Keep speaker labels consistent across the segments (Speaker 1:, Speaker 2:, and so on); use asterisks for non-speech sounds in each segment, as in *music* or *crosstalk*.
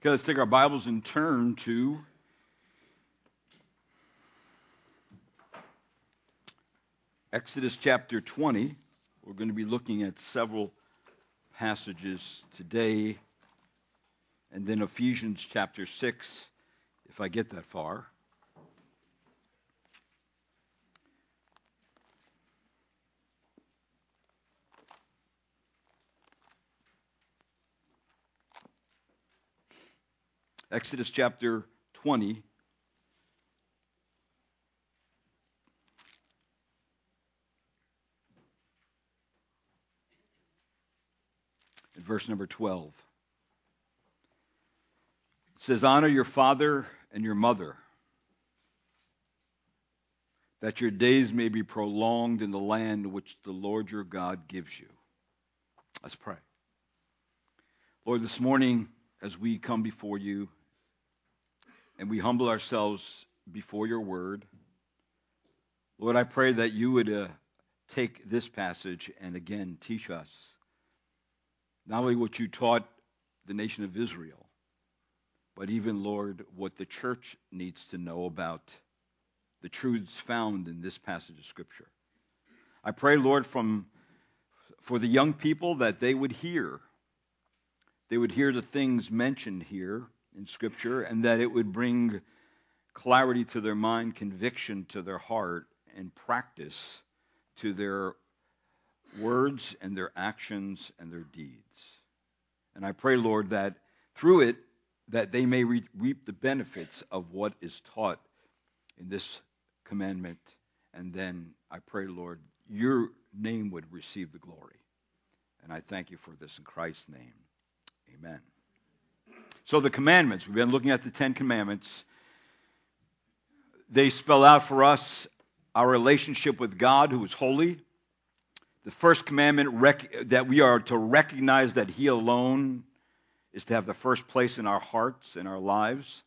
Speaker 1: Okay, let's take our Bibles and turn to Exodus chapter 20. We're going to be looking at several passages today, and then Ephesians chapter 6, if I get that far. Exodus chapter 20. And verse number 12. It says, Honor your father and your mother, that your days may be prolonged in the land which the Lord your God gives you. Let's pray. Lord, this morning, as we come before you, and we humble ourselves before your word. Lord, I pray that you would uh, take this passage and again teach us not only what you taught the nation of Israel, but even, Lord, what the church needs to know about the truths found in this passage of Scripture. I pray, Lord, from for the young people that they would hear. They would hear the things mentioned here in Scripture, and that it would bring clarity to their mind, conviction to their heart, and practice to their words and their actions and their deeds. And I pray, Lord, that through it, that they may reap the benefits of what is taught in this commandment. And then I pray, Lord, your name would receive the glory. And I thank you for this in Christ's name. Amen. So, the commandments, we've been looking at the Ten Commandments. They spell out for us our relationship with God, who is holy. The first commandment rec- that we are to recognize that He alone is to have the first place in our hearts, and our lives.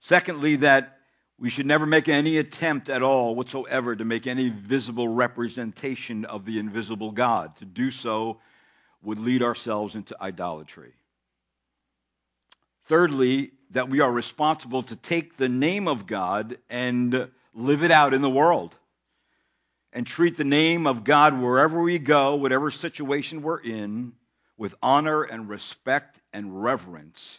Speaker 1: Secondly, that we should never make any attempt at all whatsoever to make any visible representation of the invisible God. To do so would lead ourselves into idolatry. Thirdly, that we are responsible to take the name of God and live it out in the world. And treat the name of God wherever we go, whatever situation we're in, with honor and respect and reverence.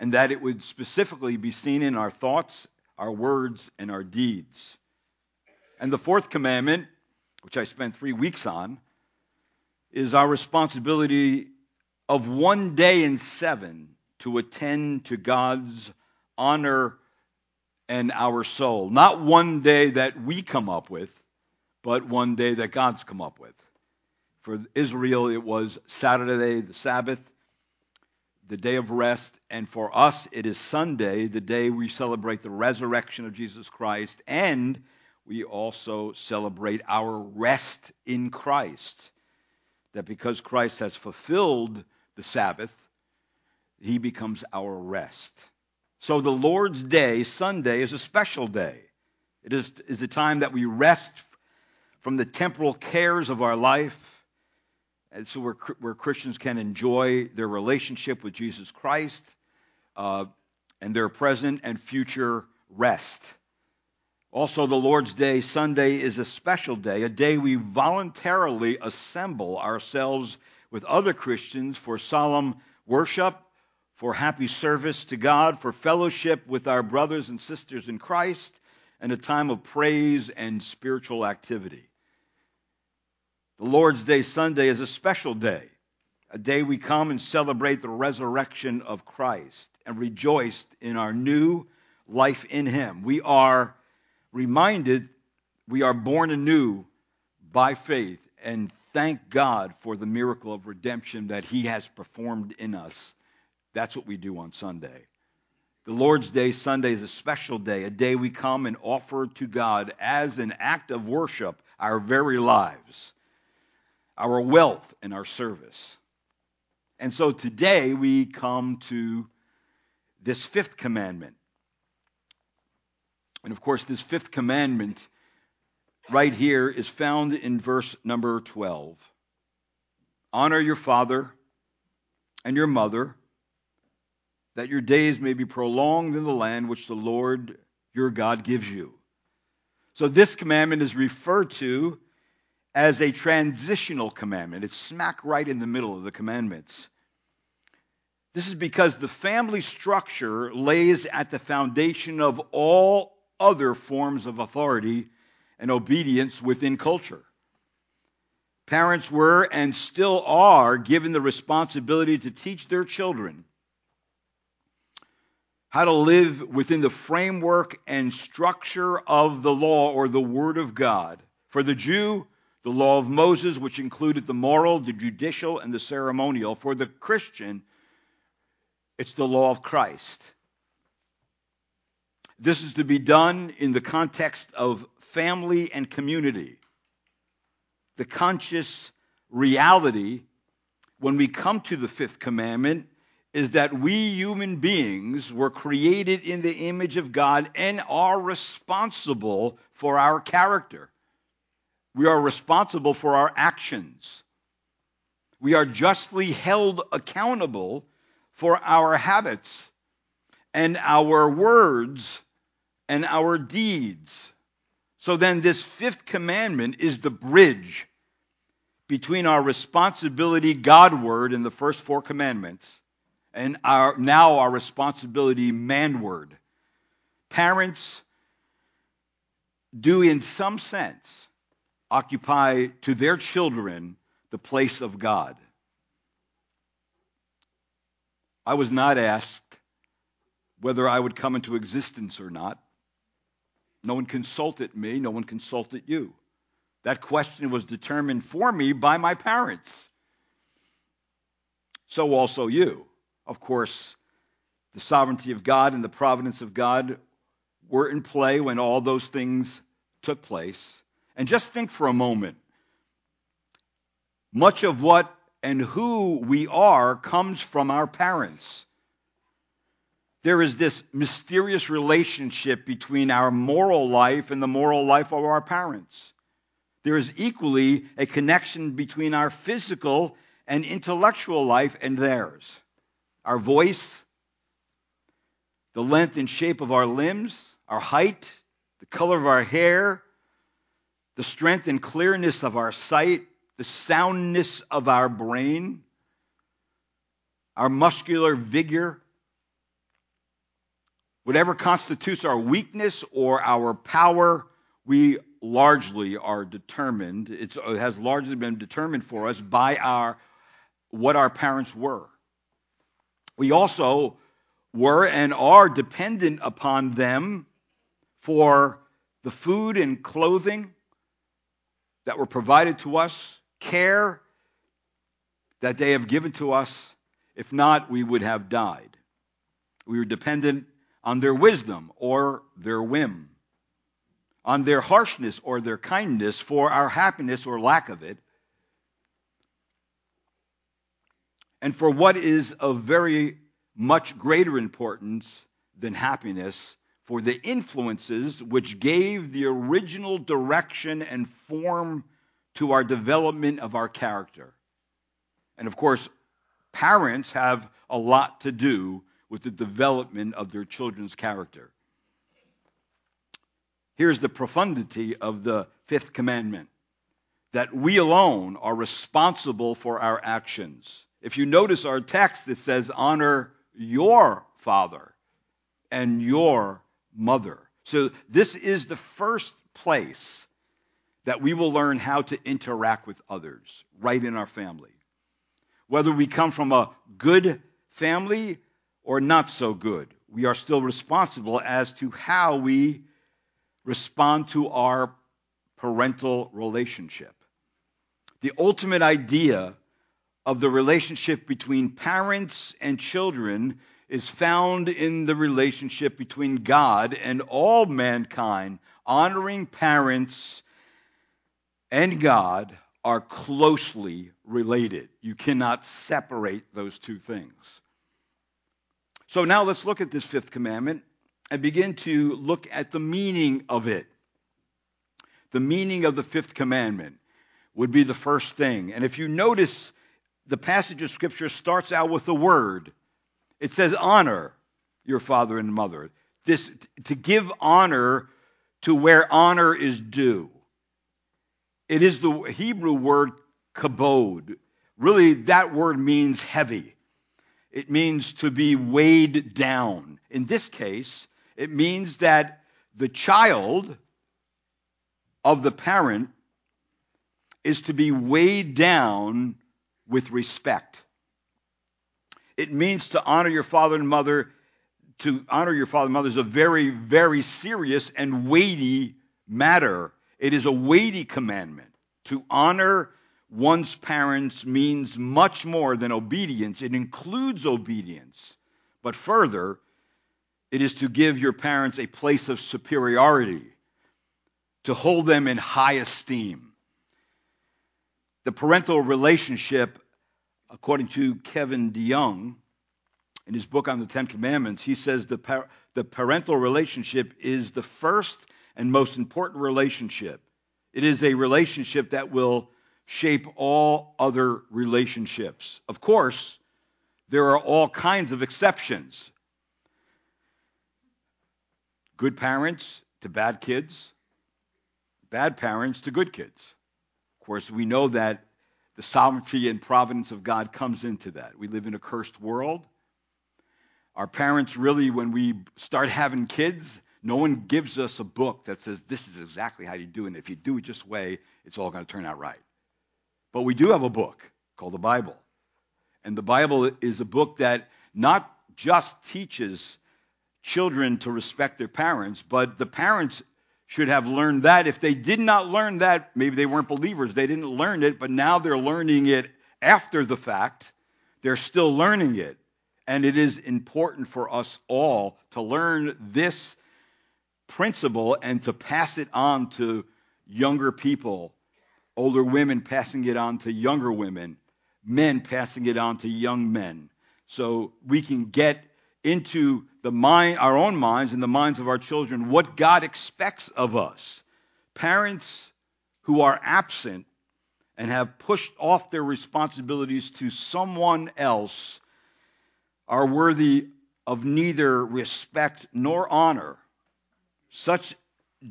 Speaker 1: And that it would specifically be seen in our thoughts, our words, and our deeds. And the fourth commandment, which I spent three weeks on, is our responsibility of one day in seven to attend to God's honor and our soul. Not one day that we come up with, but one day that God's come up with. For Israel, it was Saturday, the Sabbath, the day of rest, and for us, it is Sunday, the day we celebrate the resurrection of Jesus Christ, and we also celebrate our rest in Christ. That because Christ has fulfilled the Sabbath, he becomes our rest. So the Lord's Day, Sunday, is a special day. It is, is a time that we rest from the temporal cares of our life. And so where, where Christians can enjoy their relationship with Jesus Christ uh, and their present and future rest. Also, the Lord's Day, Sunday, is a special day, a day we voluntarily assemble ourselves with other Christians for solemn worship for happy service to God, for fellowship with our brothers and sisters in Christ, and a time of praise and spiritual activity. The Lord's Day Sunday is a special day, a day we come and celebrate the resurrection of Christ and rejoice in our new life in Him. We are reminded we are born anew by faith and thank God for the miracle of redemption that He has performed in us that's what we do on Sunday. The Lord's Day, Sunday, is a special day, a day we come and offer to God as an act of worship our very lives, our wealth, and our service. And so today we come to this fifth commandment. And of course, this fifth commandment right here is found in verse number 12. Honor your father and your mother that your days may be prolonged in the land which the Lord your God gives you. So this commandment is referred to as a transitional commandment. It's smack right in the middle of the commandments. This is because the family structure lays at the foundation of all other forms of authority and obedience within culture. Parents were and still are given the responsibility to teach their children how to live within the framework and structure of the law or the Word of God. For the Jew, the law of Moses, which included the moral, the judicial, and the ceremonial. For the Christian, it's the law of Christ. This is to be done in the context of family and community. The conscious reality when we come to the fifth commandment is that we human beings were created in the image of God and are responsible for our character. We are responsible for our actions. We are justly held accountable for our habits and our words and our deeds. So then, this fifth commandment is the bridge between our responsibility Godward in the first four commandments and our, now our responsibility manward. Parents do, in some sense, occupy to their children the place of God. I was not asked whether I would come into existence or not. No one consulted me, no one consulted you. That question was determined for me by my parents. So also you of course, the sovereignty of God and the providence of God were in play when all those things took place. And just think for a moment much of what and who we are comes from our parents. There is this mysterious relationship between our moral life and the moral life of our parents. There is equally a connection between our physical and intellectual life and theirs our voice, the length and shape of our limbs, our height, the color of our hair, the strength and clearness of our sight, the soundness of our brain, our muscular vigor, whatever constitutes our weakness or our power, we largely are determined. it has largely been determined for us by our what our parents were. We also were and are dependent upon them for the food and clothing that were provided to us, care that they have given to us. If not, we would have died. We were dependent on their wisdom or their whim, on their harshness or their kindness for our happiness or lack of it, and for what is of very much greater importance than happiness for the influences which gave the original direction and form to our development of our character. And of course, parents have a lot to do with the development of their children's character. Here's the profundity of the fifth commandment that we alone are responsible for our actions. If you notice our text, it says, honor your father and your mother. So, this is the first place that we will learn how to interact with others, right in our family. Whether we come from a good family or not so good, we are still responsible as to how we respond to our parental relationship. The ultimate idea of the relationship between parents and children is found in the relationship between God and all mankind. Honoring parents and God are closely related. You cannot separate those two things. So now let's look at this fifth commandment and begin to look at the meaning of it. The meaning of the fifth commandment would be the first thing. And if you notice the passage of Scripture starts out with the word. It says honor your father and mother. This to give honor to where honor is due. It is the Hebrew word kabod. Really, that word means heavy. It means to be weighed down. In this case, it means that the child of the parent is to be weighed down with respect. It means to honor your father and mother. To honor your father and mother is a very, very serious and weighty matter. It is a weighty commandment. To honor one's parents means much more than obedience. It includes obedience. But further, it is to give your parents a place of superiority, to hold them in high esteem. The parental relationship, according to Kevin DeYoung, in his book on the Ten Commandments, he says the, par- the parental relationship is the first and most important relationship. It is a relationship that will shape all other relationships. Of course, there are all kinds of exceptions. Good parents to bad kids, bad parents to good kids. Course, we know that the sovereignty and providence of God comes into that. We live in a cursed world. Our parents really, when we start having kids, no one gives us a book that says this is exactly how you do it. And if you do it just way, it's all going to turn out right. But we do have a book called the Bible. And the Bible is a book that not just teaches children to respect their parents, but the parents should have learned that. If they did not learn that, maybe they weren't believers, they didn't learn it, but now they're learning it after the fact. They're still learning it. And it is important for us all to learn this principle and to pass it on to younger people older women passing it on to younger women, men passing it on to young men. So we can get into the mind, our own minds and the minds of our children what God expects of us. Parents who are absent and have pushed off their responsibilities to someone else are worthy of neither respect nor honor. Such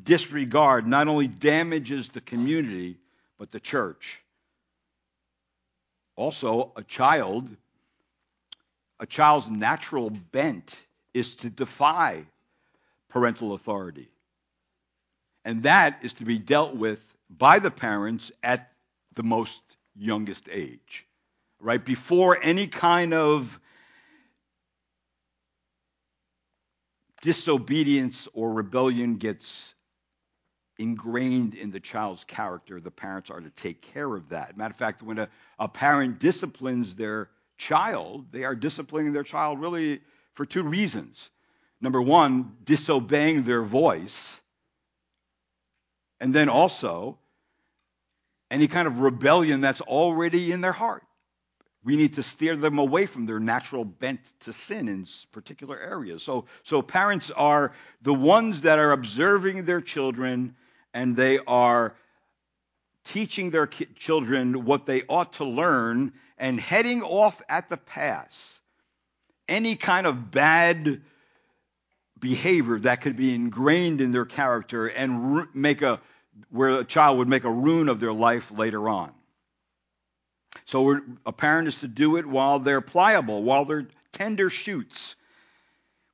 Speaker 1: disregard not only damages the community, but the church. Also, a child, a child's natural bent is to defy parental authority. And that is to be dealt with by the parents at the most youngest age, right? Before any kind of disobedience or rebellion gets ingrained in the child's character, the parents are to take care of that. Matter of fact, when a, a parent disciplines their child, they are disciplining their child really for two reasons. Number one, disobeying their voice. And then also, any kind of rebellion that's already in their heart. We need to steer them away from their natural bent to sin in particular areas. So, so parents are the ones that are observing their children and they are teaching their children what they ought to learn and heading off at the pass. Any kind of bad behavior that could be ingrained in their character and make a where a child would make a ruin of their life later on. So a parent is to do it while they're pliable, while they're tender shoots,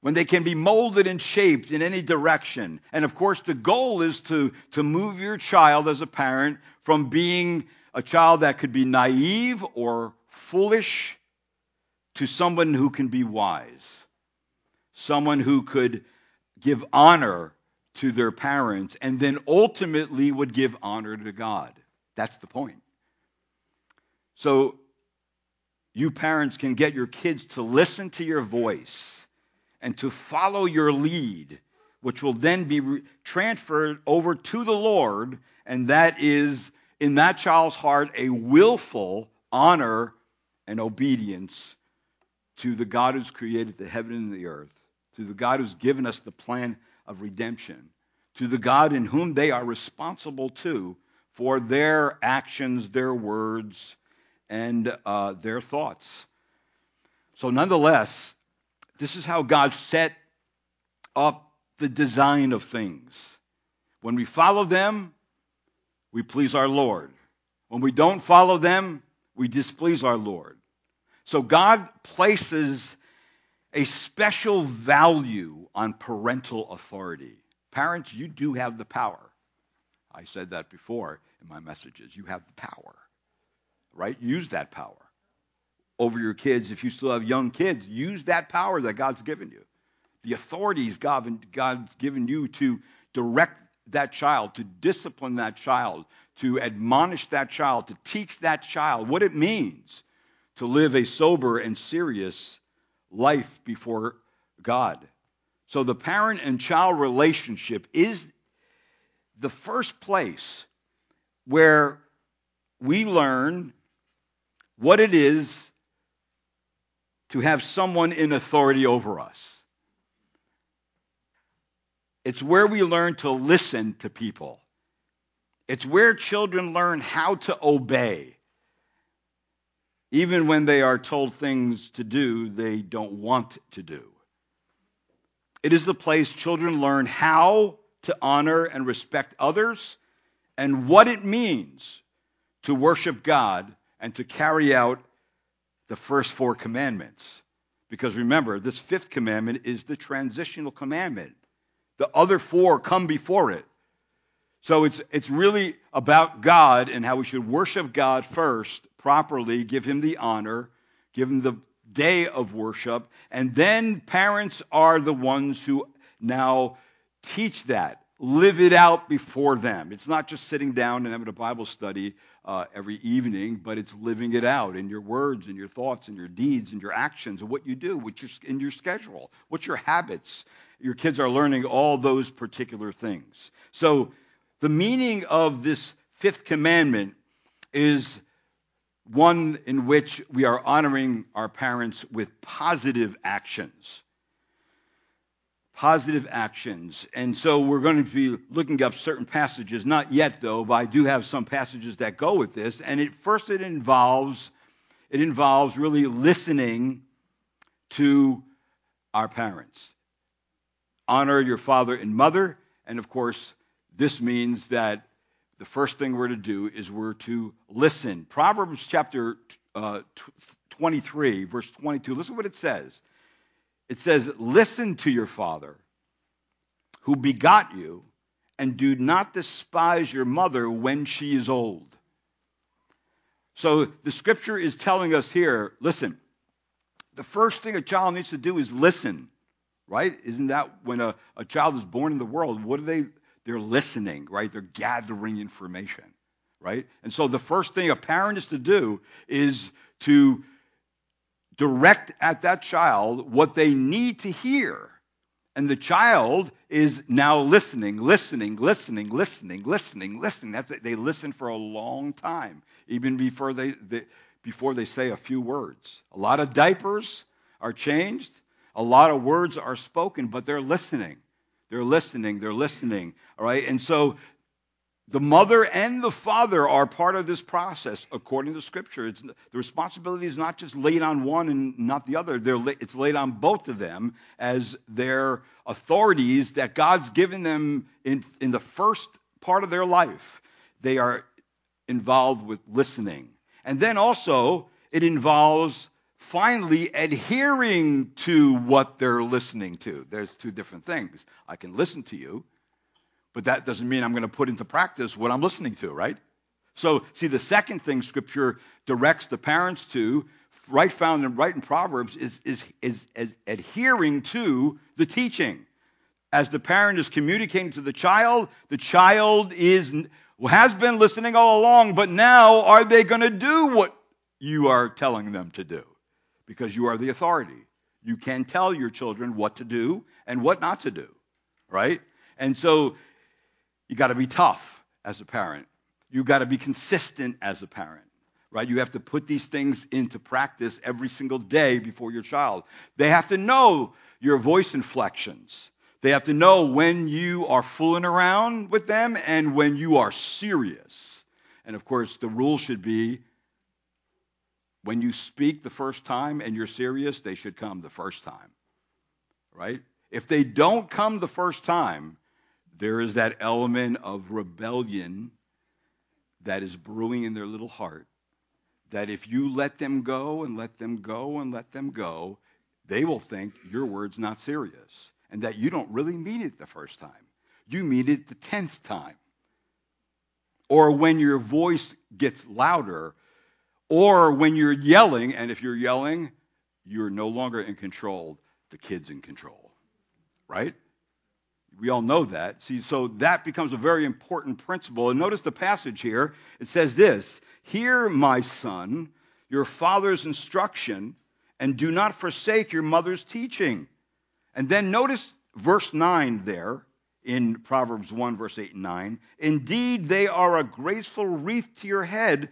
Speaker 1: when they can be molded and shaped in any direction. And of course, the goal is to, to move your child as a parent from being a child that could be naive or foolish to someone who can be wise, someone who could give honor to their parents and then ultimately would give honor to God. That's the point. So, you parents can get your kids to listen to your voice and to follow your lead, which will then be re- transferred over to the Lord, and that is in that child's heart a willful honor and obedience to the God who's created the heaven and the earth, to the God who's given us the plan of redemption, to the God in whom they are responsible to for their actions, their words, and uh, their thoughts. So, nonetheless, This is how God set up the design of things. When we follow them, we please our Lord. When we don't follow them, we displease our Lord. So God places a special value on parental authority. Parents, you do have the power. I said that before in my messages. You have the power, right? Use that power over your kids. If you still have young kids, use that power that God's given you. The authorities God, God's given you to direct that child, to discipline that child, to admonish that child, to teach that child what it means to live a sober and serious life before God. So the parent and child relationship is the first place where we learn what it is to have someone in authority over us. It's where we learn to listen to people. It's where children learn how to obey. Even when they are told things to do they don't want to do. It is the place children learn how to honor and respect others and what it means to worship God and to carry out the first four commandments. Because remember, this fifth commandment is the transitional commandment. The other four come before it. So it's, it's really about God and how we should worship God first properly, give Him the honor, give Him the day of worship. And then parents are the ones who now teach that, live it out before them. It's not just sitting down and having a Bible study uh, every evening, but it's living it out in your words and your thoughts and your deeds and your actions and what you do, what in your schedule, what's your habits. Your kids are learning all those particular things. So the meaning of this fifth commandment is one in which we are honoring our parents with positive actions. Positive actions. And so we're going to be looking up certain passages, not yet though, but I do have some passages that go with this. And it, first it involves it involves really listening to our parents. Honor your father and mother, and of course, this means that the first thing we're to do is we're to listen. Proverbs chapter uh, 23, verse 22, listen what it says. It says, Listen to your father who begot you, and do not despise your mother when she is old. So the scripture is telling us here listen, the first thing a child needs to do is listen, right? Isn't that when a, a child is born in the world, what do they they're listening, right? They're gathering information, right? And so the first thing a parent is to do is to direct at that child what they need to hear. And the child is now listening, listening, listening, listening, listening, listening. That's, they listen for a long time, even before they, they, before they say a few words. A lot of diapers are changed, a lot of words are spoken, but they're listening. They're listening. They're listening. All right. And so the mother and the father are part of this process according to Scripture. It's, the responsibility is not just laid on one and not the other. it's laid on both of them as their authorities that God's given them in, in the first part of their life. They are involved with listening. And then also, it involves finally adhering to what they're listening to. There's two different things. I can listen to you, but that doesn't mean I'm going to put into practice what I'm listening to, right? So, see, the second thing Scripture directs the parents to, right found in right in Proverbs, is, is, is, is adhering to the teaching. As the parent is communicating to the child, the child is has been listening all along, but now are they going to do what you are telling them to do? because you are the authority. You can tell your children what to do and what not to do, right? And so you got to be tough as a parent. You got to be consistent as a parent, right? You have to put these things into practice every single day before your child. They have to know your voice inflections. They have to know when you are fooling around with them and when you are serious. And of course, the rule should be when you speak the first time and you're serious, they should come the first time. right? If they don't come the first time, there is that element of rebellion that is brewing in their little heart. That if you let them go and let them go and let them go, they will think your word's not serious and that you don't really mean it the first time. You mean it the tenth time. Or when your voice gets louder, or when you're yelling, and if you're yelling, you're no longer in control, the kid's in control. Right? We all know that. See, so that becomes a very important principle. And notice the passage here. It says this Hear, my son, your father's instruction, and do not forsake your mother's teaching. And then notice verse 9 there in Proverbs 1, verse 8 and 9. Indeed, they are a graceful wreath to your head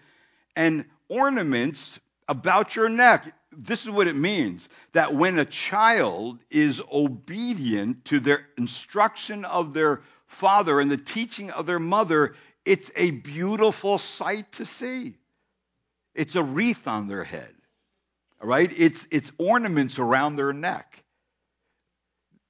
Speaker 1: and ornaments about your neck this is what it means that when a child is obedient to their instruction of their father and the teaching of their mother, it's a beautiful sight to see. It's a wreath on their head. All right? It's it's ornaments around their neck.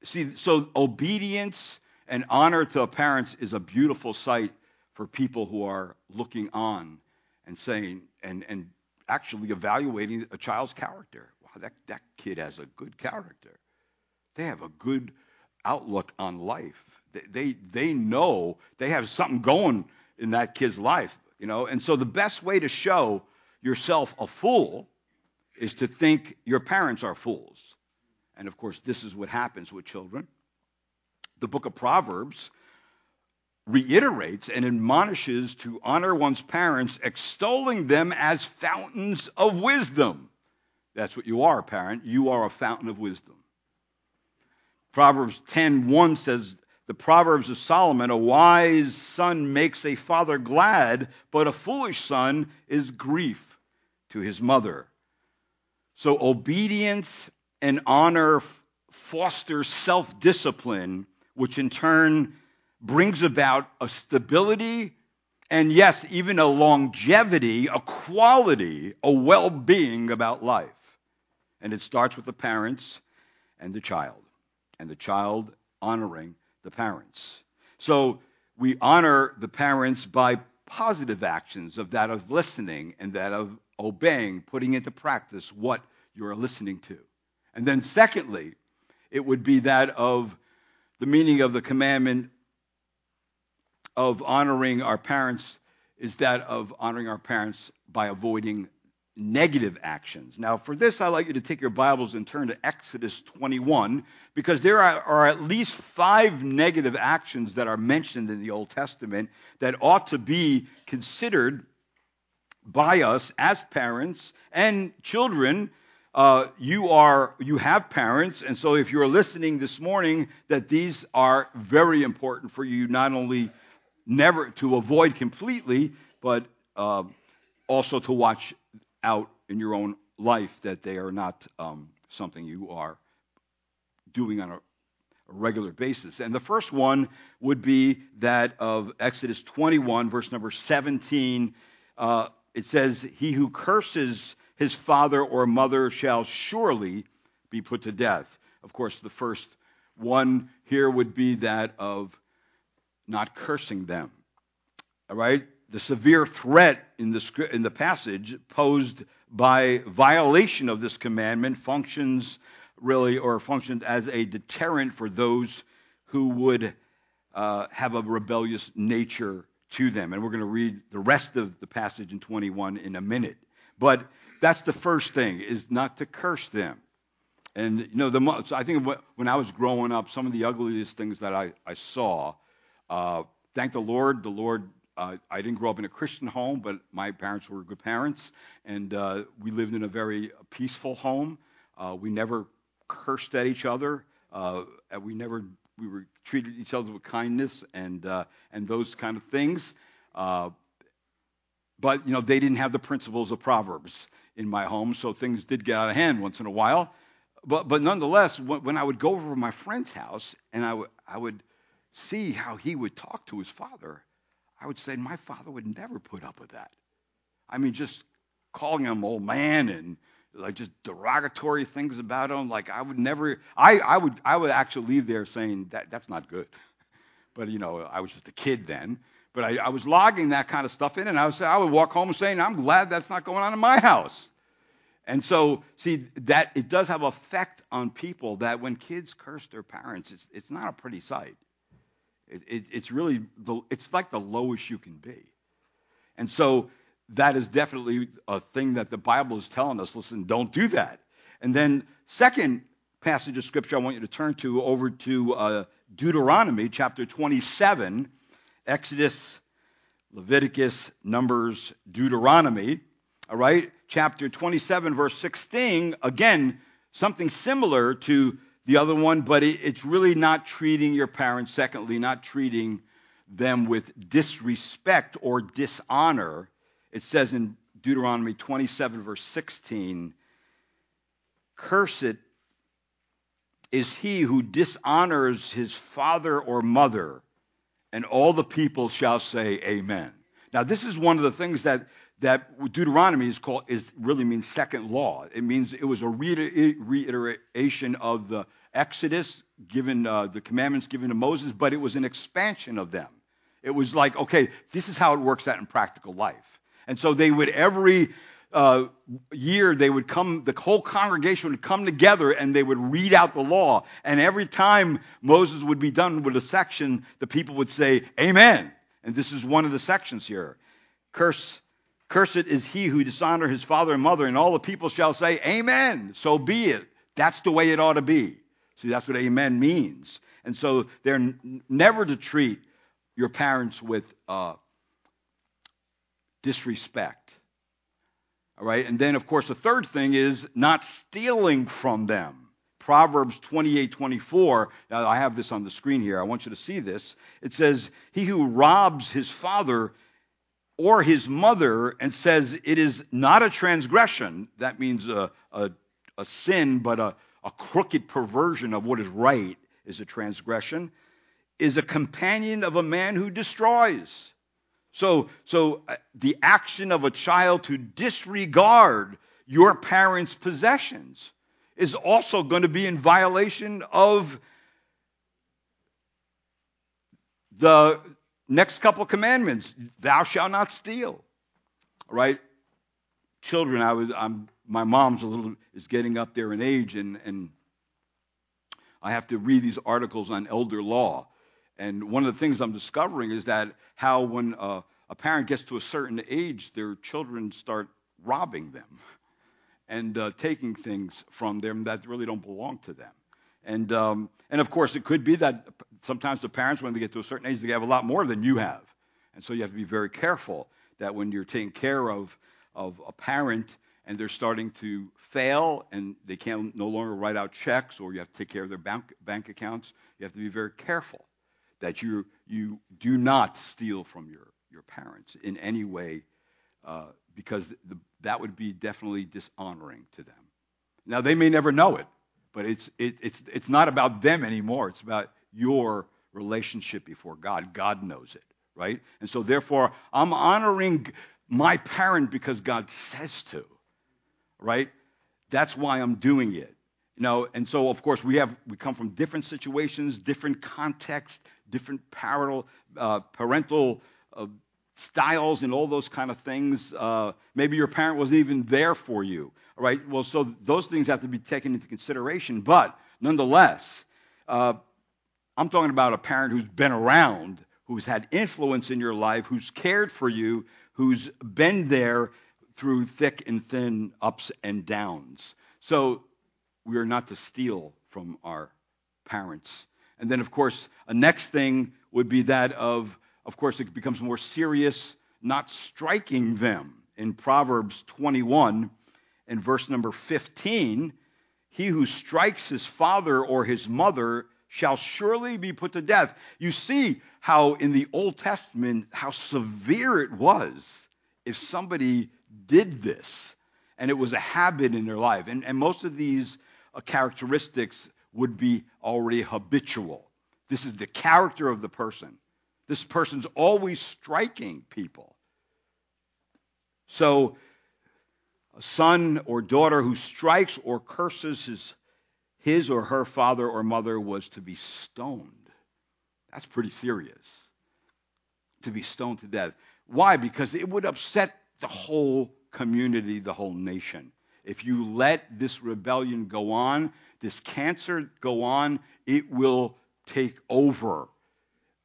Speaker 1: See, so obedience and honor to parents is a beautiful sight for people who are looking on and saying and and actually evaluating a child's character. Wow, that, that kid has a good character. They have a good outlook on life. They, they, they know they have something going in that kid's life, you know. And so the best way to show yourself a fool is to think your parents are fools. And of course, this is what happens with children. The book of Proverbs reiterates and admonishes to honor one's parents, extolling them as fountains of wisdom. That's what you are, parent. You are a fountain of wisdom. Proverbs 10:1 says, "The Proverbs of Solomon: A wise son makes a father glad, but a foolish son is grief to his mother." So obedience and honor foster self-discipline, which in turn brings about a stability and, yes, even a longevity, a quality, a well being about life. And it starts with the parents and the child, and the child honoring the parents. So we honor the parents by positive actions of that of listening and that of obeying, putting into practice what you're listening to. And then, secondly, it would be that of the meaning of the commandment of honoring our parents is that of honoring our parents by avoiding negative actions. Now, for this, I'd like you to take your Bibles and turn to Exodus 21, because there are, are, at least five negative actions that are mentioned in the Old Testament that ought to be considered by us as parents and children. Uh, you are you have parents, and so if you're listening this morning, that these are very important for you, not only never to avoid completely, but uh, also to watch out in your own life that they are not um, something you are doing on a, a, regular basis. And the first one would be that of Exodus 21, verse number 17. Uh, it says, He who curses his father or mother shall surely be put to death. Of course, the first one here would be that of not cursing them. All right? The severe threat in the, in the passage posed by violation of this commandment functions really or functions as a deterrent for those who would uh, have a rebellious nature to them. And we're going to read the rest of the passage in 21 in a minute. But that's the first thing is not to curse them. And you know, the so I think when I was growing up, some of the ugliest things that I, I saw uh, thank the Lord. The Lord, uh, I didn't grow up in a Christian home, but my parents were good parents, and uh, we lived in a very peaceful home. Uh, we never cursed at each other. Uh, we never we were treated each other with kindness and and those kind of things. But you know they didn't have the principles of Proverbs in my home, so things did get out of hand once in a while. But but nonetheless, when, when I would go over to my friend's house and I would see how he would talk to his father, I would say my father would never put up with that. I mean, just calling him old man and like just derogatory things about him. Like I would never, I, I would, I would actually leave there saying that that's not good. *laughs* But you know, I was just a kid then. But I, I was logging that kind of stuff in, and I would say I would walk home saying, "I'm glad that's not going on in my house." And so, see that it does have effect on people. That when kids curse their parents, it's it's not a pretty sight. It, it, it's really the, it's like the lowest you can be. And so that is definitely a thing that the Bible is telling us. Listen, don't do that. And then, second passage of scripture I want you to turn to over to uh, Deuteronomy chapter 27, Exodus, Leviticus, Numbers, Deuteronomy. All right, chapter 27, verse 16. Again, something similar to the other one, but it, it's really not treating your parents. Secondly, not treating them with disrespect or dishonor it says in Deuteronomy 27, verse 16, Cursed is he who dishonors his father or mother, and all the people shall say, Amen. Now, this is one of the things that that Deuteronomy is called is really means second law. It means it was a reiteration of the Exodus given uh, the commandments given to Moses, but it was an expansion of them. It was like, okay, this is how it works out in practical life. And so they would every uh, year they would come, the whole congregation would come together and they would read out the law. And every time Moses would be done with a section, the people would say, Amen. And this is one of the sections here. Curse, cursed is he who dishonor his father and mother, and all the people shall say, Amen. So be it. That's the way it ought to be. See, that's what amen means. And so they're n- never to treat your parents with uh, disrespect. All right, and then of course the third thing is not stealing from them. Proverbs 28:24. Now I have this on the screen here. I want you to see this. It says, "He who robs his father or his mother and says it is not a transgression, that means a, a, a sin, but a, a crooked perversion of what is right is a transgression, is a companion of a man who destroys. So, so uh, the action of a child to disregard your parents' possessions is also going to be in violation of the next couple commandments. Thou shalt not steal. Right? Children, I was I'm my mom's a little is getting up there in age and and I have to read these articles on elder law. And one of the things I'm discovering is that how when a parent gets to a certain age, their children start robbing them and uh, taking things from them that really don't belong to them. And um, and of course, it could be that sometimes the parents, when they get to a certain age, they have a lot more than you have, and so you have to be very careful that when you're taking care of of a parent and they're starting to fail and they can no longer write out checks or you have to take care of their bank, bank accounts, you have to be very careful that you you do not steal from your your parents in any way uh, because the, that would be definitely dishonoring to them. Now they may never know it, but it's it, it's it's not about them anymore. It's about your relationship before God. God knows it, right? And so therefore, I'm honoring my parent because God says to, right? That's why I'm doing it. You know, and so of course we have we come from different situations, different contexts, different parental uh, parental uh, styles and all those kind of things. Uh, maybe your parent wasn't even there for you. right? Well, so those things have to be taken into consideration. But nonetheless, uh, I'm talking about a parent who's been around, who's had influence in your life, who's cared for you, who's been there through thick and thin, ups and downs. So we are not to steal from our parents. And then, of course, a next thing would be that of of course, it becomes more serious, not striking them. In Proverbs 21 and verse number 15, he who strikes his father or his mother shall surely be put to death. You see how in the Old Testament, how severe it was if somebody did this and it was a habit in their life. And, and most of these uh, characteristics would be already habitual. This is the character of the person. This person's always striking people. So a son or daughter who strikes or curses his, his or her father or mother was to be stoned. That's pretty serious. To be stoned to death. Why? Because it would upset the whole community, the whole nation. If you let this rebellion go on, this cancer go on, it will take over.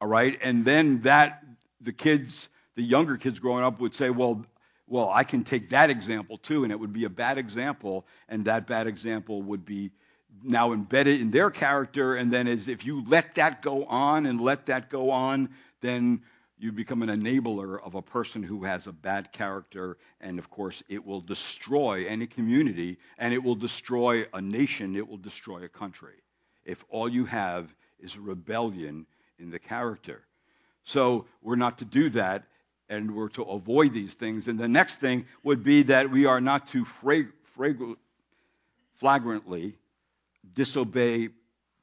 Speaker 1: All right? And then that the kids, the younger kids growing up would say, well, well, I can take that example too, and it would be a bad example, and that bad example would be now embedded in their character, and then as if you let that go on and let that go on, then you become an enabler of a person who has a bad character, and of course, it will destroy any community, and it will destroy a nation, it will destroy a country. If all you have is rebellion in the character. So we're not to do that, and we're to avoid these things. And the next thing would be that we are not to flagrantly disobey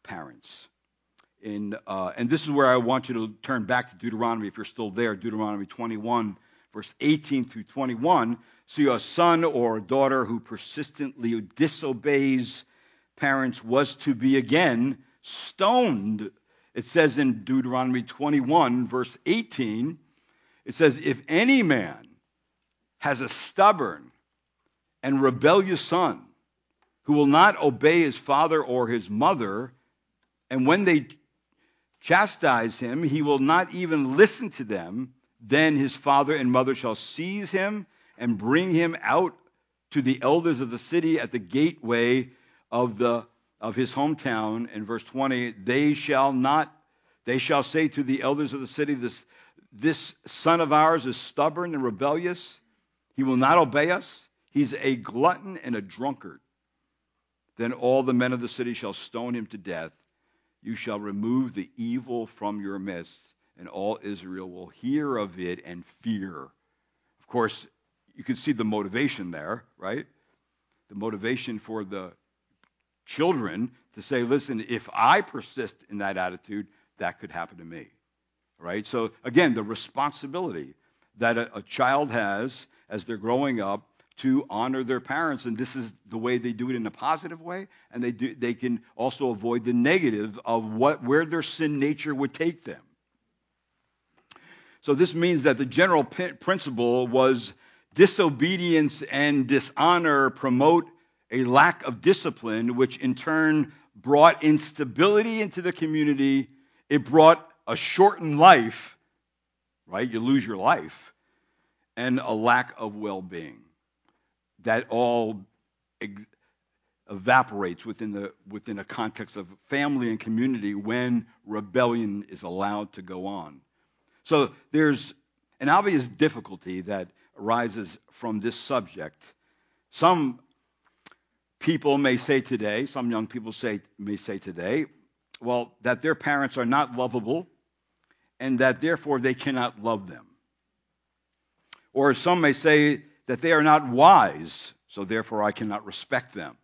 Speaker 1: parents. In, uh, and this is where I want you to turn back to Deuteronomy if you're still there, Deuteronomy 21, verse 18 through 21. So a son or a daughter who persistently disobeys parents was to be again stoned. It says in Deuteronomy 21, verse 18, it says, If any man has a stubborn and rebellious son who will not obey his father or his mother, and when they chastise him, he will not even listen to them, then his father and mother shall seize him and bring him out to the elders of the city at the gateway of the of his hometown in verse 20 they shall not they shall say to the elders of the city this this son of ours is stubborn and rebellious. He will not obey us. He's a glutton and a drunkard. Then all the men of the city shall stone him to death. You shall remove the evil from your midst, and all Israel will hear of it and fear. Of course, you can see the motivation there, right? The motivation for the children to say, listen, if I persist in that attitude, that could happen to me right? So again, the responsibility that a, a, child has as they're growing up to honor their parents, and this is the way they do it in a positive way, and they do they can also avoid the negative of what where their sin nature would take them. So this means that the general principle was disobedience and dishonor promote a lack of discipline, which in turn brought instability into the community. It brought a shortened life, right? You lose your life, and a lack of well being. That all ex- evaporates within, the, within a context of family and community when rebellion is allowed to go on. So there's an obvious difficulty that arises from this subject. Some people may say today, some young people say, may say today, well, that their parents are not lovable and that therefore they cannot love them. Or some may say that they are not wise, so therefore I cannot respect them.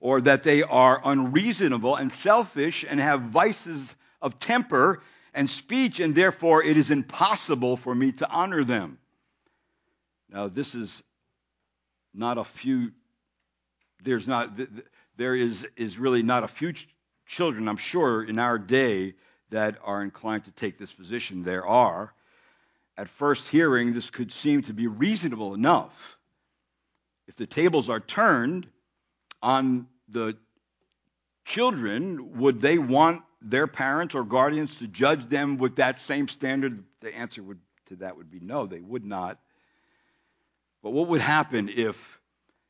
Speaker 1: Or that they are unreasonable and selfish and have vices of temper and speech, and therefore it is impossible for me to honor them. Now, this is not a few, there's not, there is, is really not a few children, I'm sure, in our day that are inclined to take this position. There are. At first hearing, this could seem to be reasonable enough. If the tables are turned on the children, would they want their parents or guardians to judge them with that same standard? The answer would, to that would be no, they would not. But what would happen if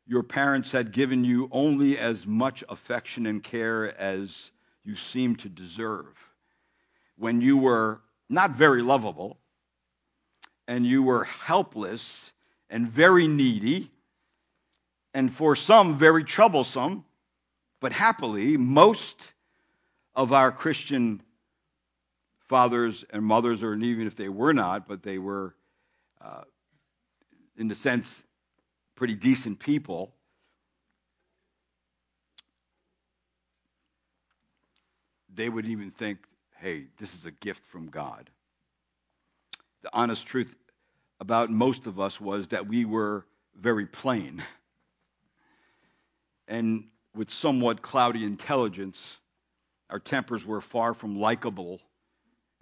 Speaker 1: your parents had given you only as much affection and care as you seemed to deserve? when you were not very lovable and you were helpless and very needy and for some very troublesome. But happily, most of our Christian fathers and mothers, or even if they were not, but they were, uh, in the sense, pretty decent people. They would even think hey, this is a gift from God. The honest truth about most of us was that we were very plain. *laughs* and with somewhat cloudy intelligence. Our tempers were far from likable,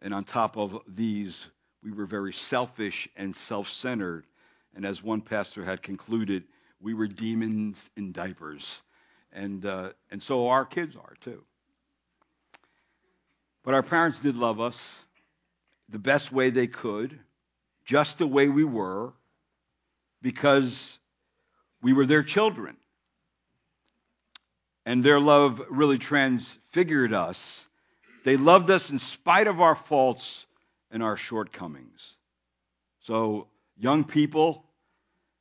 Speaker 1: and on top of these, we were very selfish and self centered. And as one pastor had concluded, we were demons in diapers. And, uh, and so our kids are too. But our parents did love us the best way they could, just the way we were, because we were their children. And their love really transfigured us. They loved us in spite of our faults and our shortcomings. So, young people,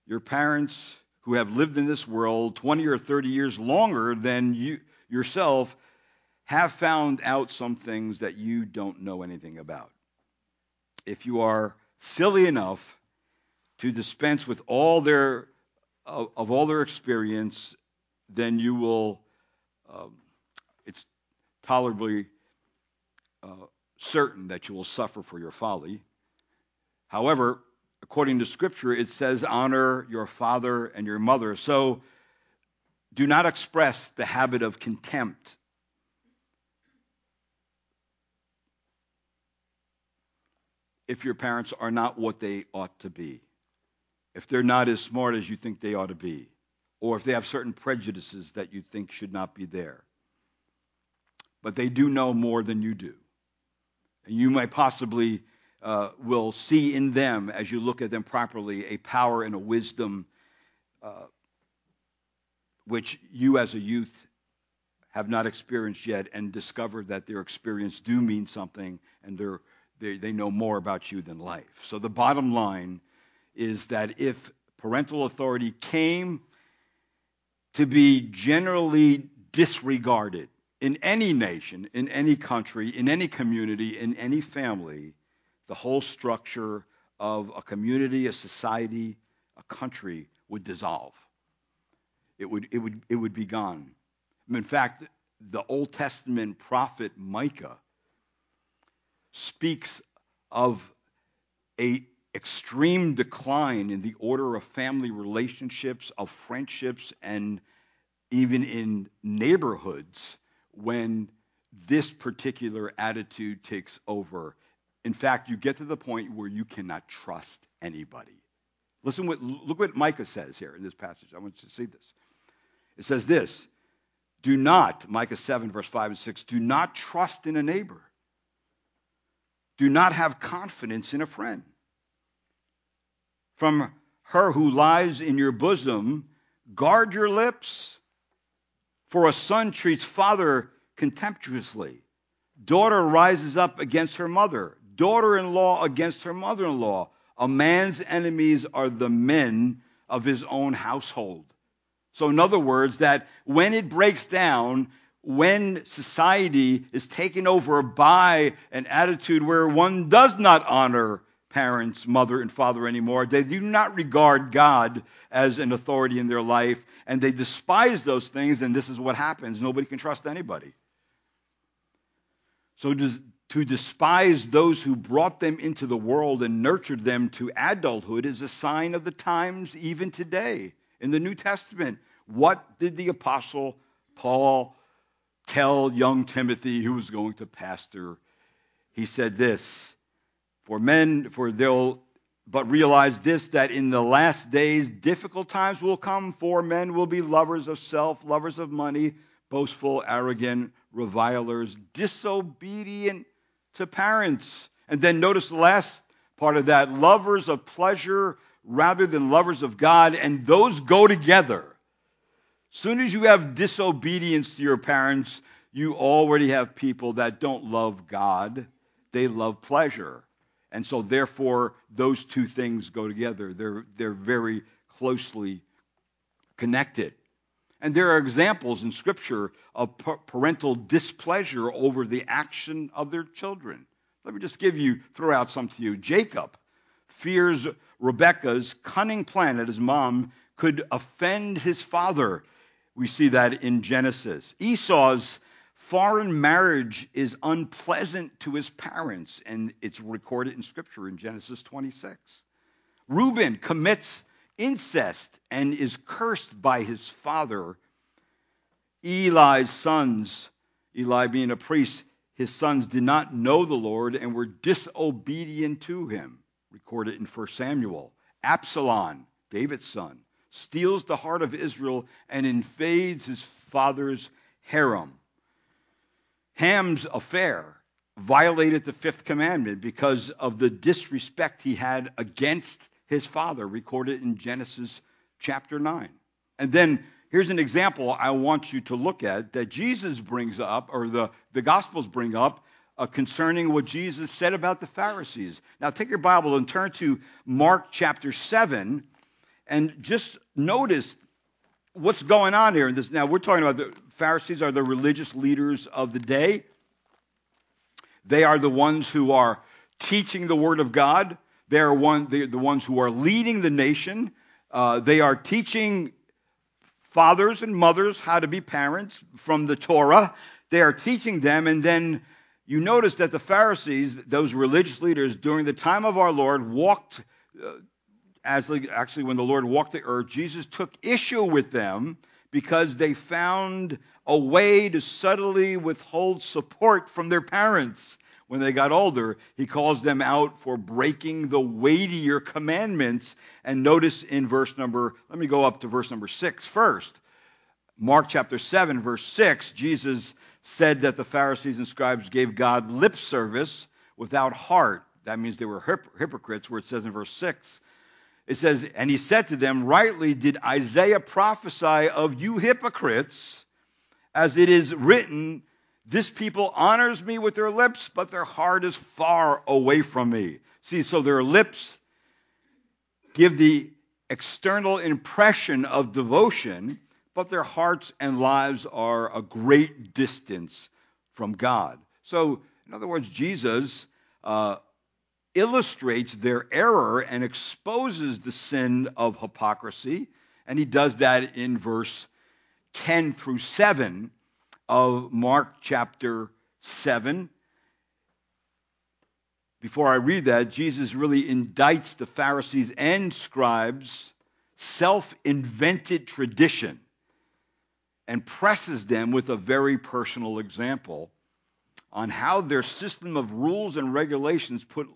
Speaker 1: your parents who have lived in this world 20 or 30 years longer than you yourself have found out some things that you don't know anything about. If you are silly enough to dispense with all their of, of all their experience, then you will. Um, it's tolerably uh, certain that you will suffer for your folly. However, according to Scripture, it says, honor your father and your mother. So do not express the habit of contempt. If your parents are not what they ought to be, if they're not as smart as you think they ought to be, or if they have certain prejudices that you think should not be there. But they do know more than you do. And you might possibly uh, will see in them, as you look at them properly, a power and a wisdom uh, which you as a youth have not experienced yet and discover that their experience do mean something and they they know more about you than life. So the bottom line is that if parental authority came to be generally disregarded in any nation, in any country, in any community, in any family, the whole structure of a community, a society, a country would dissolve. It would, it would, it would be gone. In fact, the Old Testament prophet Micah speaks of a extreme decline in the order of family relationships, of friendships, and even in neighborhoods when this particular attitude takes over in fact, you get to the point where you cannot trust anybody. Listen what look what Micah says here in this passage. I want you to see this. It says this Do not, Micah 7, verse 5 and 6, do not trust in a neighbor. Do not have confidence in a friend. From her who lies in your bosom, guard your lips. For a son treats father contemptuously. Daughter rises up against her mother daughter in law against her mother in law. A man's enemies are the men of his own household. So, in other words, that when it breaks down, when society is taken over by an attitude where one does not honor parents, mother, and father anymore, they do not regard God as an authority in their life, and they despise those things, and this is what happens. Nobody can trust anybody. So, does, to despise those who brought them into the world and nurtured them to adulthood is a sign of the times even today. In the New Testament, what did the apostle Paul tell young Timothy who was going to pastor? He said this, for men, for they'll but realize this that in the last days difficult times will come for men will be lovers of self lovers of money boastful arrogant revilers disobedient to parents. And then notice the last part of that lovers of pleasure rather than lovers of God, and those go together. Soon as you have disobedience to your parents, you already have people that don't love God, they love pleasure. And so, therefore, those two things go together. They're, they're very closely connected. And there are examples in Scripture of parental displeasure over the action of their children. Let me just give you, throw out some to you. Jacob fears Rebekah's cunning plan that his mom could offend his father. We see that in Genesis. Esau's foreign marriage is unpleasant to his parents, and it's recorded in Scripture in Genesis 26. Reuben commits incest and is cursed by his father Eli's sons, Eli being a priest, his sons did not know the Lord and were disobedient to him, recorded in 1 Samuel. Absalom, David's son, steals the heart of Israel and invades his father's harem. Ham's affair violated the fifth commandment because of the disrespect he had against his father, recorded in Genesis chapter 9. And then here's an example I want you to look at that Jesus brings up, or the, the Gospels bring up, uh, concerning what Jesus said about the Pharisees. Now take your Bible and turn to Mark chapter 7 and just notice what's going on here. This, now we're talking about the Pharisees are the religious leaders of the day. They are the ones who are teaching the Word of God. They are one, the ones who are leading the nation. Uh, they are teaching fathers and mothers how to be parents from the Torah. They are teaching them, and then you notice that the Pharisees, those religious leaders, during the time of our Lord, walked, uh, as actually when the Lord walked the earth, Jesus took issue with them because they found a way to subtly withhold support from their parents. When they got older, he calls them out for breaking the weightier commandments. And notice in verse number, let me go up to verse number six first. Mark chapter 7, verse 6, Jesus said that the Pharisees and scribes gave God lip service without heart. That means they were hypocrites, where it says in verse 6, it says, And he said to them, Rightly did Isaiah prophesy of you hypocrites, as it is written, This people honors me with their lips, but their heart is far away from me. See, so their lips give the external impression of devotion, but their hearts and lives are a great distance from God. So, in other words, Jesus uh, illustrates their error and exposes the sin of hypocrisy. And he does that in verse 10 through 7 of Mark chapter 7. Before I read that, Jesus really indicts the Pharisees and scribes' self invented tradition and presses them with a very personal example on how their system of rules and regulations put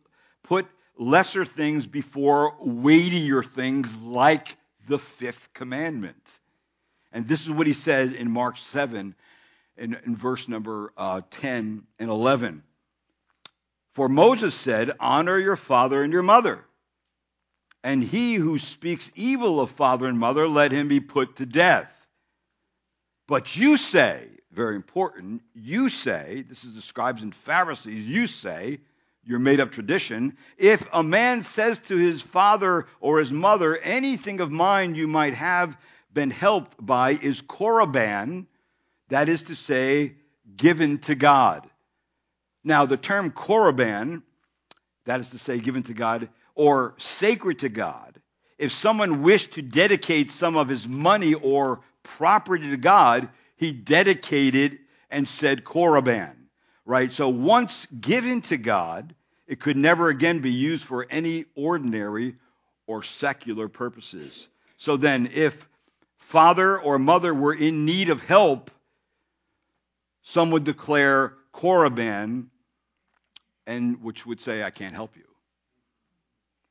Speaker 1: put lesser things before weightier things like the fifth commandment. And this is what he said in Mark 7 in, in verse number uh, 10 and 11. For Moses said, Honor your father and your mother. And he who speaks evil of father and mother, let him be put to death. But you say, very important, you say, this is the scribes and Pharisees, you say, your made up tradition. If a man says to his father or his mother, anything of mine you might have been helped by is korban, that is to say, given to God. Now, the term korban, that is to say, given to God, or sacred to God, if someone wished to dedicate some of his money or property to God, he dedicated and said korban right? So once given to God, it could never again be used for any ordinary or secular purposes. So then, if father or mother were in need of help, some would declare korban, and which would say, I can't help you.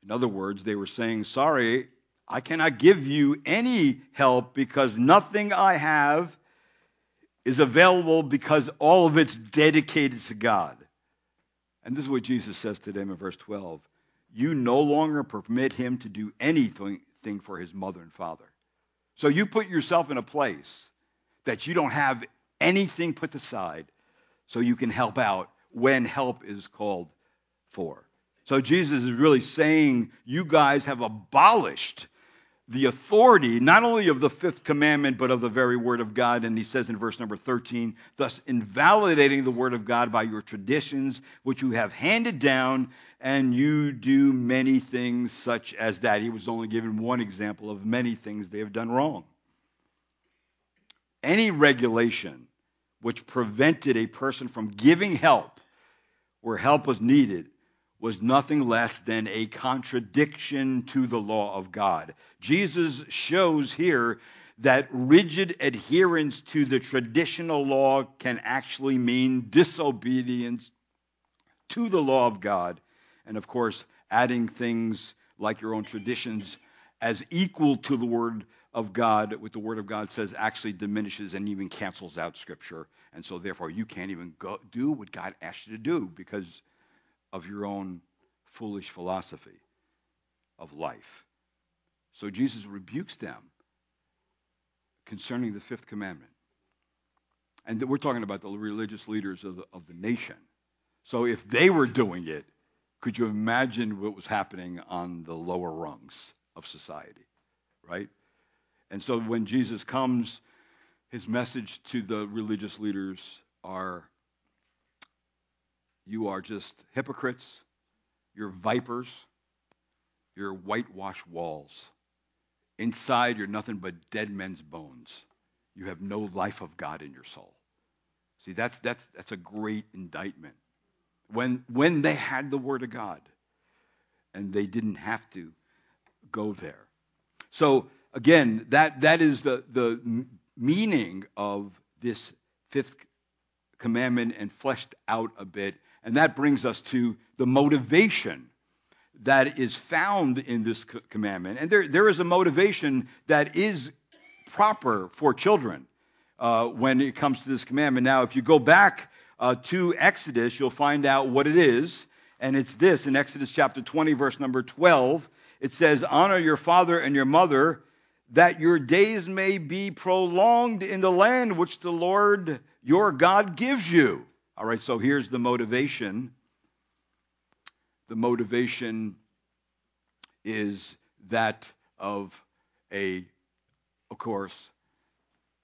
Speaker 1: In other words, they were saying, Sorry, I cannot give you any help because nothing I have is available because all of it's dedicated to God. And this is what Jesus says to them in verse 12. You no longer permit him to do anything for his mother and father. So you put yourself in a place that you don't have anything put aside so you can help out when help is called for. So Jesus is really saying you guys have abolished the authority not only of the fifth commandment, but of the very word of God. And he says in verse number 13, thus invalidating the word of God by your traditions, which you have handed down, and you do many things such as that. He was only given one example of many things they have done wrong. Any regulation which prevented a person from giving help where help was needed was nothing less than a contradiction to the law of God. Jesus shows here that rigid adherence to the traditional law can actually mean disobedience to the law of God. And of course, adding things like your own traditions as equal to the word of God, what the word of God says, actually diminishes and even cancels out Scripture. And so, therefore, you can't even go do what God asked you to do because of your own foolish philosophy of life. So, Jesus rebukes them concerning the fifth commandment. And we're talking about the religious leaders of the, of the nation. So if they were doing it, could you imagine what was happening on the lower rungs of society, right? And so when Jesus comes, his message to the religious leaders are you are just hypocrites, you're vipers, you're whitewashed walls. Inside, you're nothing but dead men's bones. You have no life of God in your soul. See, that's, that's, that's a great indictment. When, when they had the Word of God and they didn't have to go there. So, again, that, that is the, the meaning of this fifth commandment and fleshed out a bit. And that brings us to the motivation that is found in this commandment. And there, there is a motivation that is proper for children uh, when it comes to this commandment. Now, if you go back uh, to Exodus, you'll find out what it is. And it's this in Exodus chapter 20, verse number 12. It says, Honor your father and your mother, that your days may be prolonged in the land which the Lord your God gives you. All right, so here's the motivation the motivation is that of a, of course,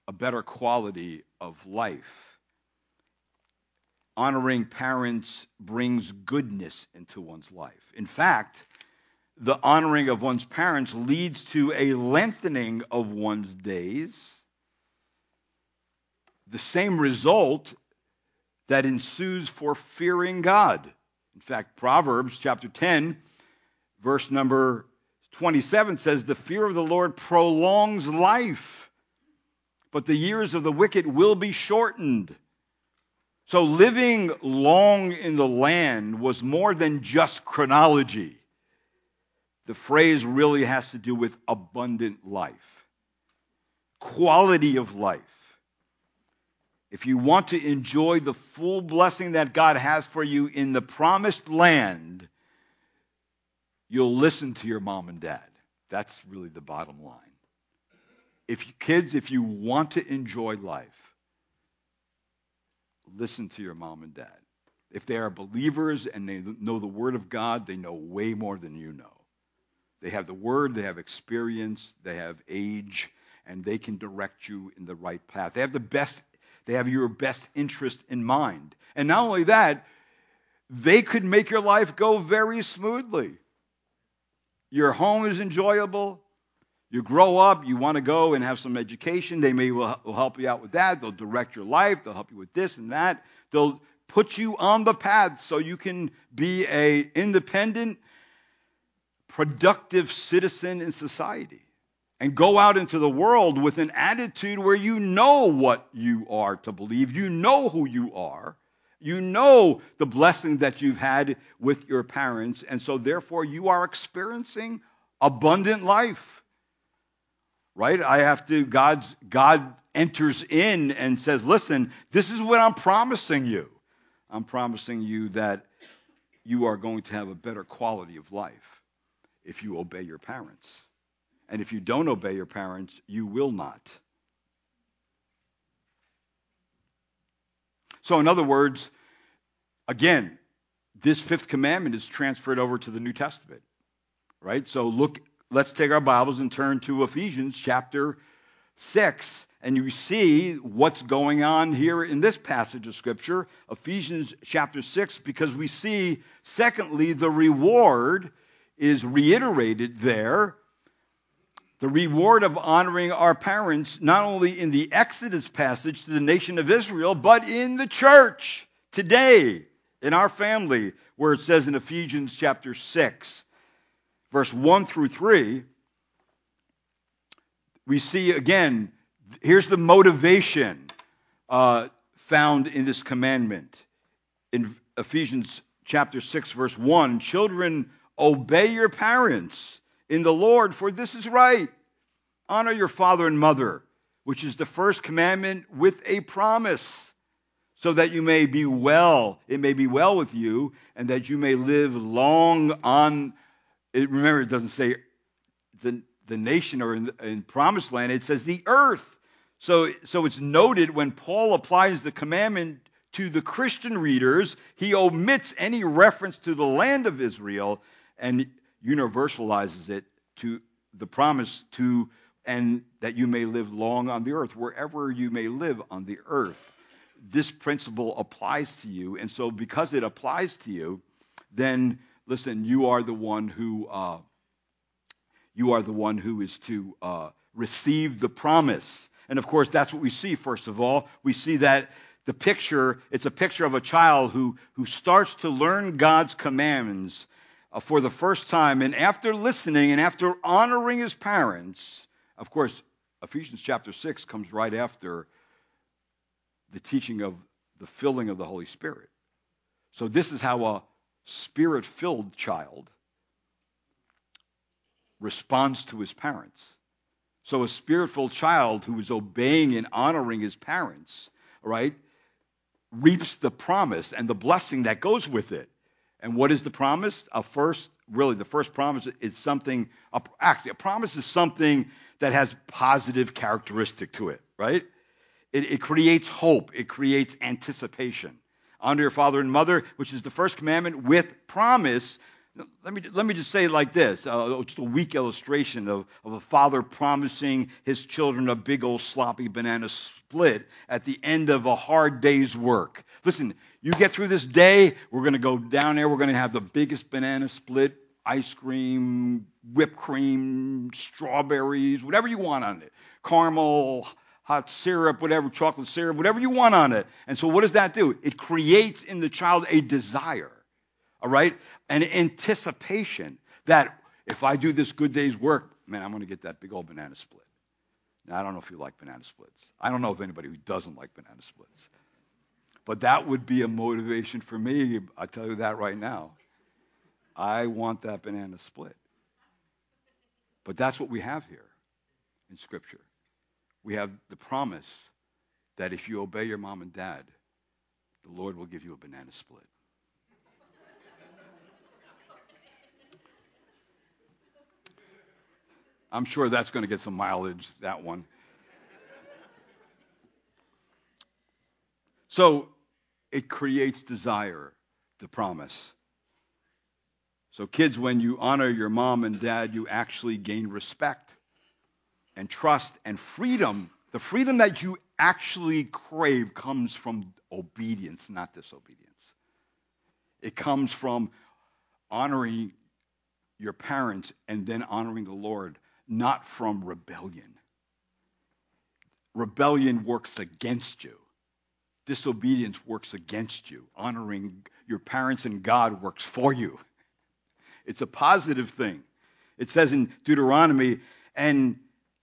Speaker 1: a better quality of life. Honoring parents brings goodness into one's life. In fact, the honoring of one's parents leads to a lengthening of one's days. The same result that ensues for fearing God. In fact, Proverbs chapter 10, verse number 27 says, The fear of the Lord prolongs life, but the years of the wicked will be shortened. So living long in the land was more than just chronology. The phrase really has to do with abundant life, quality of life. If you want to enjoy the full blessing that God has for you in the promised land, you'll listen to your mom and dad. That's really the bottom line. If you, kids, if you want to enjoy life, listen to your mom and dad. If they are believers and they know the Word of God, they know way more than you know. They have the Word, they have experience, they have age, and they can direct you in the right path. They have the best they have your best interest in mind. And not only that, they could make your life go very smoothly. Your home is enjoyable. You grow up, you want to go and have some education. They may will, help you out with that. They'll direct your life. They'll help you with this and that. They'll put you on the path so you can be a independent, productive citizen in society and go out into the world with an attitude where you know what you are to believe, you know who you are, you know the blessing that you've had with your parents, and so therefore you are experiencing abundant life. Right? I have to, God's, God enters in and says, listen, this is what I'm promising you. I'm promising you that you are going to have a better quality of life if you obey your parents. And if you don't obey your parents, you will not. So, in other words, again, this fifth commandment is transferred over to the New Testament, right? So, look, let's take our Bibles and turn to Ephesians chapter 6, and you see what's going on here in this passage of Scripture, Ephesians chapter 6, because we see, secondly, the reward is reiterated there the reward of honoring our parents, not only in the Exodus passage to the nation of Israel, but in the church today. In our family, where it says in Ephesians chapter 6, verse 1 through 3, we see again, here's the motivation uh, found in this commandment. In Ephesians chapter 6, verse 1, children, obey your parents in the Lord, for this is right. Honor your father and mother, which is the first commandment with a promise, so that you may be well, it may be well with you, and that you may live long on. It, remember, it doesn't say the, the nation or in, in promised land, it says the earth. So, so it's noted when Paul applies the commandment to the Christian readers, he omits any reference to the land of Israel and universalizes it to the promise to and that you may live long on the earth, wherever you may live on the earth. This principle applies to you, and so because it applies to you, then listen, you are the one who uh, you are the one who is to uh, receive the promise. And of course, that's what we see, first of all. We see that the picture, it's a picture of a child who, who starts to learn God's commands Uh, for the first time. And after listening and after honoring his parents, of course, Ephesians chapter 6 comes right after the teaching of the filling of the Holy Spirit. So this is how a spirit filled child responds to his parents. So a spiritual child who is obeying and honoring his parents, right, reaps the promise and the blessing that goes with it. And what is the promise? A first, really, the first promise is something, actually, a promise is something that has positive characteristic to it, right? It, it creates hope. It creates anticipation. Honor your father and mother, which is the first commandment with promise let me, let me just say it like this uh, just a weak illustration of, of a father promising his children a big old sloppy banana split at the end of a hard day's work. Listen, you get through this day, we're going to go down there, we're going to have the biggest banana split, ice cream, whipped cream, strawberries, whatever you want on it, caramel, hot syrup, whatever, chocolate syrup, whatever you want on it. And so what does that do? It creates in the child a desire all right? An anticipation that if I do this good day's work, man, I'm going to get that big old banana split. Now, I don't know if you like banana splits. I don't know of anybody who doesn't like banana splits. But that would be a motivation for me. I tell you that right now. I want that banana split. But that's what we have here in Scripture. We have the promise that if you obey your mom and dad, the Lord will give you a banana split. I'm sure that's going to get some mileage, that one. So it creates desire, the promise. So, kids, when you honor your mom and dad, you actually gain respect and trust and freedom. The freedom that you actually crave comes from obedience, not disobedience. It comes from honoring your parents and then honoring the Lord not from rebellion. Rebellion works against you. Disobedience works against you. Honoring your parents and God works for you. It's a positive thing. It says in Deuteronomy, and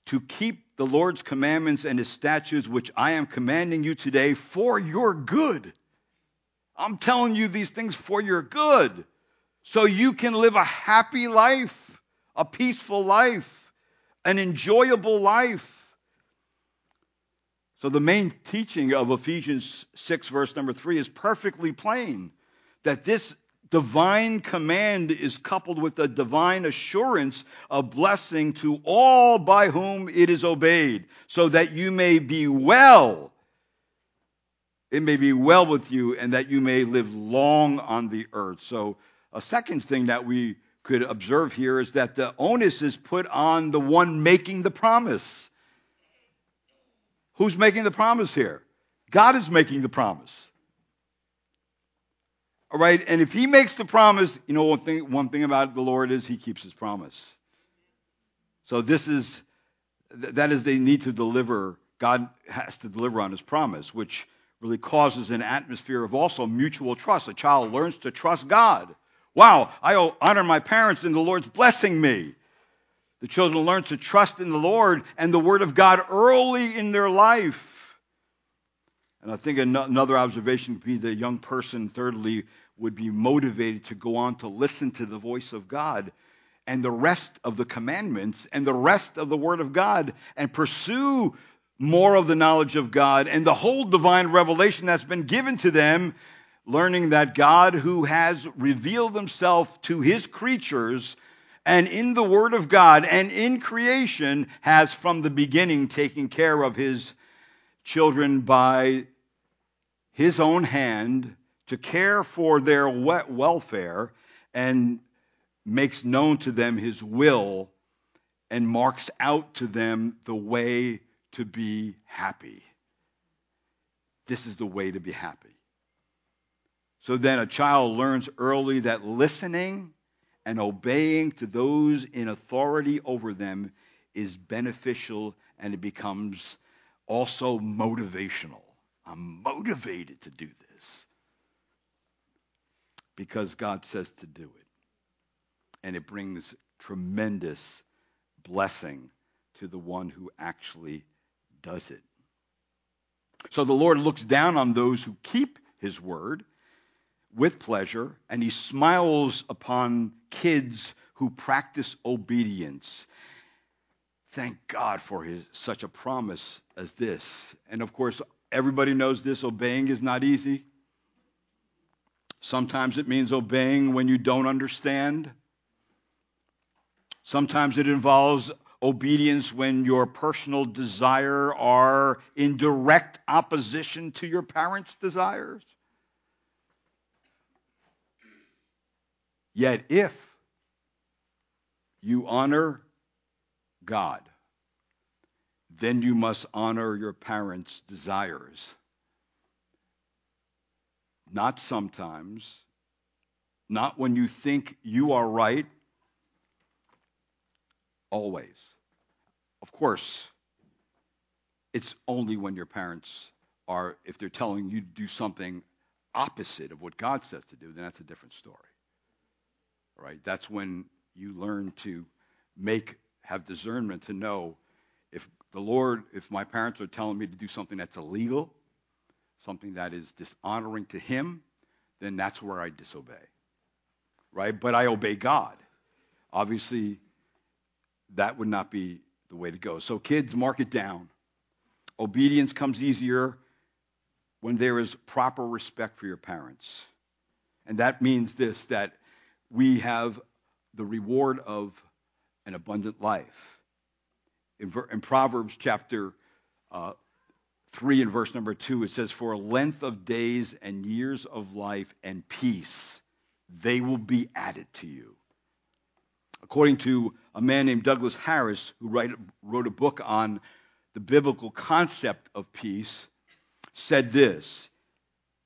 Speaker 1: to keep the Lord's commandments and his statutes, which I am commanding you today for your good. I'm telling you these things for your good. So you can live a happy life, a peaceful life an enjoyable life. So the main teaching of Ephesians 6, verse number 3 is perfectly plain that this divine command is coupled with a divine assurance of blessing to all by whom it is obeyed, so that you may be well. It may be well with you, and that you may live long on the earth. So, a second thing that we could observe here is that the onus is put on the one making the promise. Who's making the promise here? God is making the promise. All right, and if he makes the promise, you know one thing one thing about the Lord is he keeps his promise. So this is that is they need to deliver God has to deliver on his promise, which really causes an atmosphere of also mutual trust. A child learns to trust God. Wow, I honor my parents and the Lord's blessing me. The children learn to trust in the Lord and the Word of God early in their life. And I think another observation would be the young person, thirdly, would be motivated to go on to listen to the voice of God and the rest of the commandments and the rest of the Word of God and pursue more of the knowledge of God and the whole divine revelation that's been given to them, learning that God, who has revealed himself to his creatures and in the Word of God and in creation, has from the beginning taken care of his children by his own hand to care for their welfare and makes known to them his will and marks out to them the way to be happy. This is the way to be happy. So then a child learns early that listening and obeying to those in authority over them is beneficial and it becomes also motivational. I'm motivated to do this because God says to do it. And it brings tremendous blessing to the one who actually does it. So the Lord looks down on those who keep his word with pleasure, and he smiles upon kids who practice obedience. Thank God for his, such a promise as this. And of course, everybody knows this obeying is not easy. Sometimes it means obeying when you don't understand. Sometimes it involves obedience when your personal desire are in direct opposition to your parents' desires. Yet if you honor God, then you must honor your parents' desires. Not sometimes, not when you think you are right always. Of course, it's only when your parents are, if they're telling you to do something opposite of what God says to do, then that's a different story. Right? That's when you learn to make, have discernment to know if the Lord, if my parents are telling me to do something that's illegal, something that is dishonoring to Him, then that's where I disobey. Right? But I obey God. Obviously, that would not be the way to go. So, kids, mark it down. Obedience comes easier when there is proper respect for your parents. And that means this that we have the reward of an abundant life. In, in Proverbs chapter uh, 3 and verse number 2, it says, For a length of days and years of life and peace, they will be added to you. According to a man named Douglas Harris, who write, wrote a book on the biblical concept of peace, said this.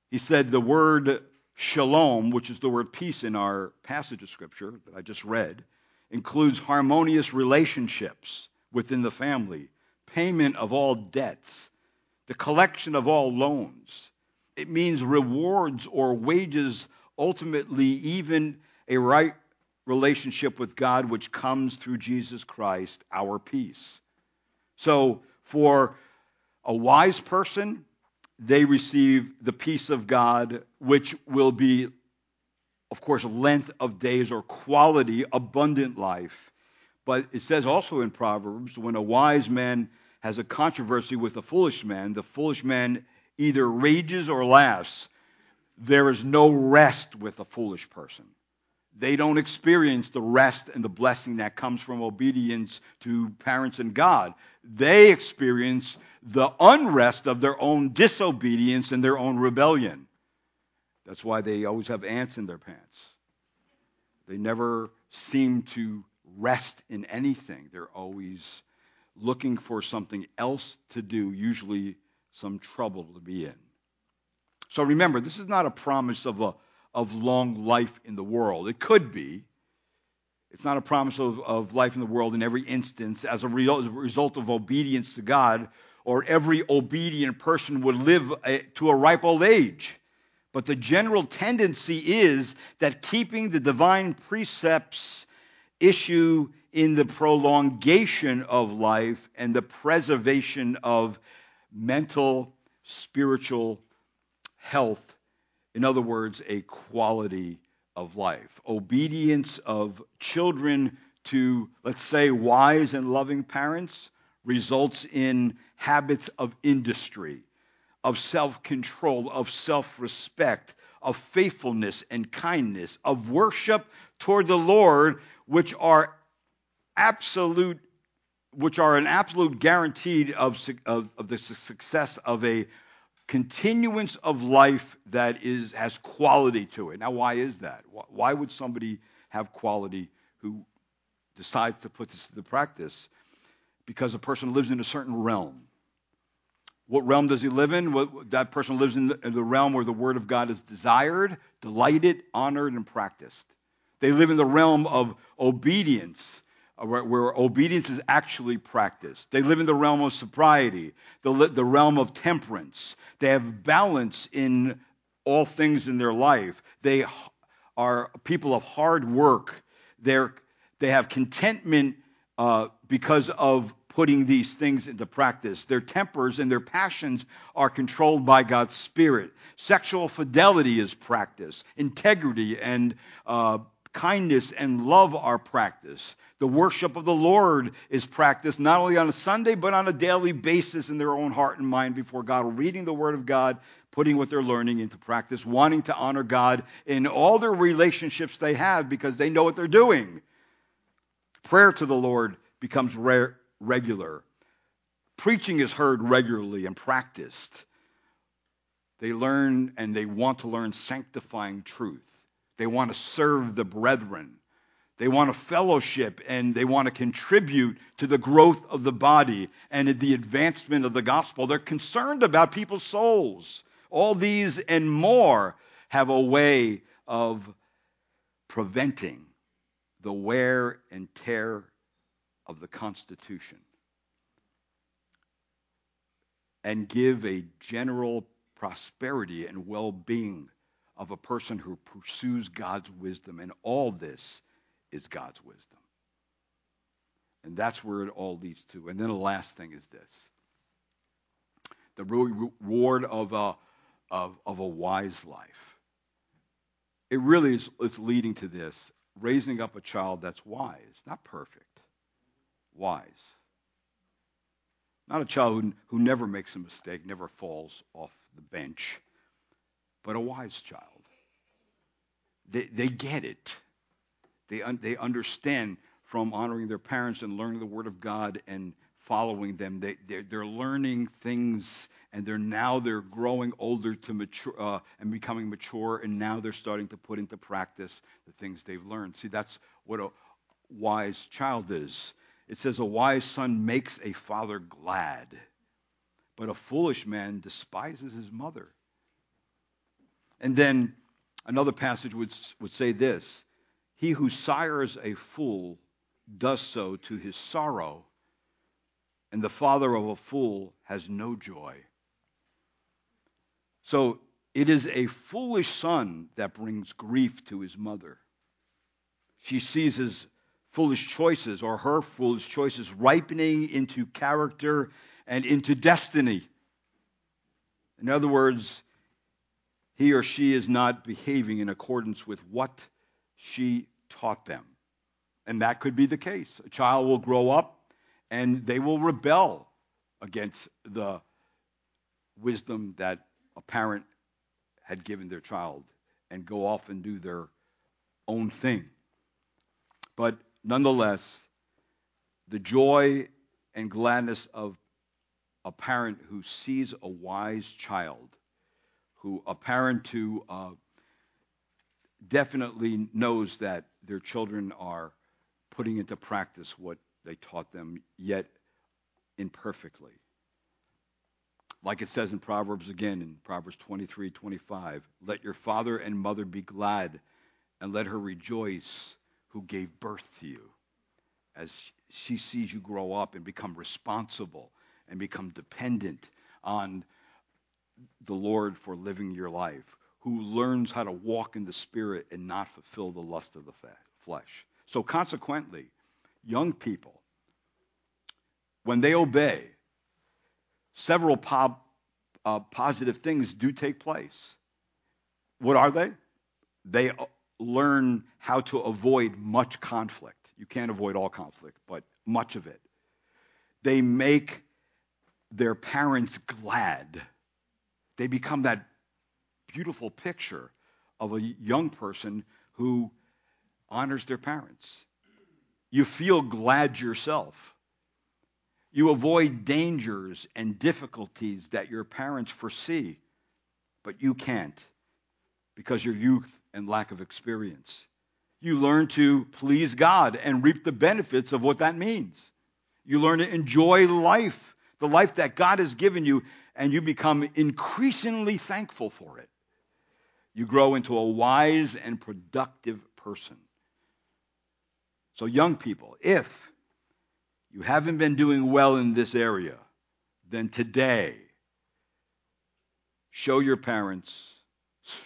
Speaker 1: He said the word shalom, which is the word peace in our passage of scripture that I just read, includes harmonious relationships within the family, payment of all debts, the collection of all loans. It means rewards or wages, ultimately, even a right relationship with God, which comes through Jesus Christ, our peace. So, for a wise person, they receive the peace of God, which will be, of course, length of days or quality, abundant life. But it says also in Proverbs when a wise man has a controversy with a foolish man, the foolish man either rages or laughs. There is no rest with a foolish person they don't experience the rest and the blessing that comes from obedience to parents and God. They experience the unrest of their own disobedience and their own rebellion. That's why they always have ants in their pants. They never seem to rest in anything. They're always looking for something else to do, usually some trouble to be in. So remember, this is not a promise of a of long life in the world. It could be. It's not a promise of, of life in the world in every instance as a, as a result of obedience to God or every obedient person would live uh, to a ripe old age. But the general tendency is that keeping the divine precepts issue in the prolongation of life and the preservation of mental, spiritual health. In other words, a quality of life. Obedience of children to, let's say, wise and loving parents results in habits of industry, of self control, of self respect, of faithfulness and kindness, of worship toward the Lord, which are absolute which are an absolute guarantee of, of, of, the success of a continuance of life that is has quality to it. Now, why is that? Why would somebody have quality who decides to put this into practice? Because a person lives in a certain realm. What realm does he live in? What, that person lives in the, in the realm where the Word of God is desired, delighted, honored, and practiced. They live in the realm of obedience uh, where obedience is actually practiced. They live in the realm of sobriety, the, the realm of temperance. They have balance in all things in their life. They are people of hard work. They're, they have contentment uh, because of putting these things into practice. Their tempers and their passions are controlled by God's Spirit. Sexual fidelity is practiced. Integrity and uh, kindness and love are practiced. The worship of the Lord is practiced not only on a Sunday, but on a daily basis in their own heart and mind before God, reading the Word of God, putting what they're learning into practice, wanting to honor God in all their relationships they have because they know what they're doing. Prayer to the Lord becomes regular. Preaching is heard regularly and practiced. They learn and they want to learn sanctifying truth. They want to serve the brethren. They want to fellowship and they want to contribute to the growth of the body and the advancement of the gospel. They're concerned about people's souls. All these and more have a way of preventing the wear and tear of the Constitution and give a general prosperity and well being of a person who pursues God's wisdom. And all this is God's wisdom. And that's where it all leads to. And then the last thing is this the reward of a, of, of a wise life. It really is it's leading to this raising up a child that's wise, not perfect, wise. Not a child who, who never makes a mistake, never falls off the bench, but a wise child. They, they get it. They, un, they understand from honoring their parents and learning the Word of God and following them. They, they're, they're learning things, and they're now they're growing older to mature uh, and becoming mature, and now they're starting to put into practice the things they've learned. See, that's what a wise child is. It says a wise son makes a father glad, but a foolish man despises his mother. And then another passage would, would say this He who sires a fool does so to his sorrow, and the father of a fool has no joy. So it is a foolish son that brings grief to his mother. She sees his foolish choices or her foolish choices ripening into character and into destiny. In other words, he or she is not behaving in accordance with what she taught them. And that could be the case. A child will grow up and they will rebel against the wisdom that a parent had given their child and go off and do their own thing. But nonetheless, the joy and gladness of a parent who sees a wise child who a parent who uh, definitely knows that their children are putting into practice what they taught them, yet imperfectly. Like it says in Proverbs again, in Proverbs 23 25, let your father and mother be glad, and let her rejoice who gave birth to you. As she sees you grow up and become responsible and become dependent on the Lord for living your life, who learns how to walk in the Spirit and not fulfill the lust of the flesh. So, consequently, young people, when they obey, several po- uh, positive things do take place. What are they? They uh, learn how to avoid much conflict. You can't avoid all conflict, but much of it. They make their parents glad. They become that beautiful picture of a young person who honors their parents. You feel glad yourself. You avoid dangers and difficulties that your parents foresee, but you can't because your youth and lack of experience. You learn to please God and reap the benefits of what that means. You learn to enjoy life, the life that God has given you, and you become increasingly thankful for it. You grow into a wise and productive person. So, young people, if you haven't been doing well in this area, then today, show your parents,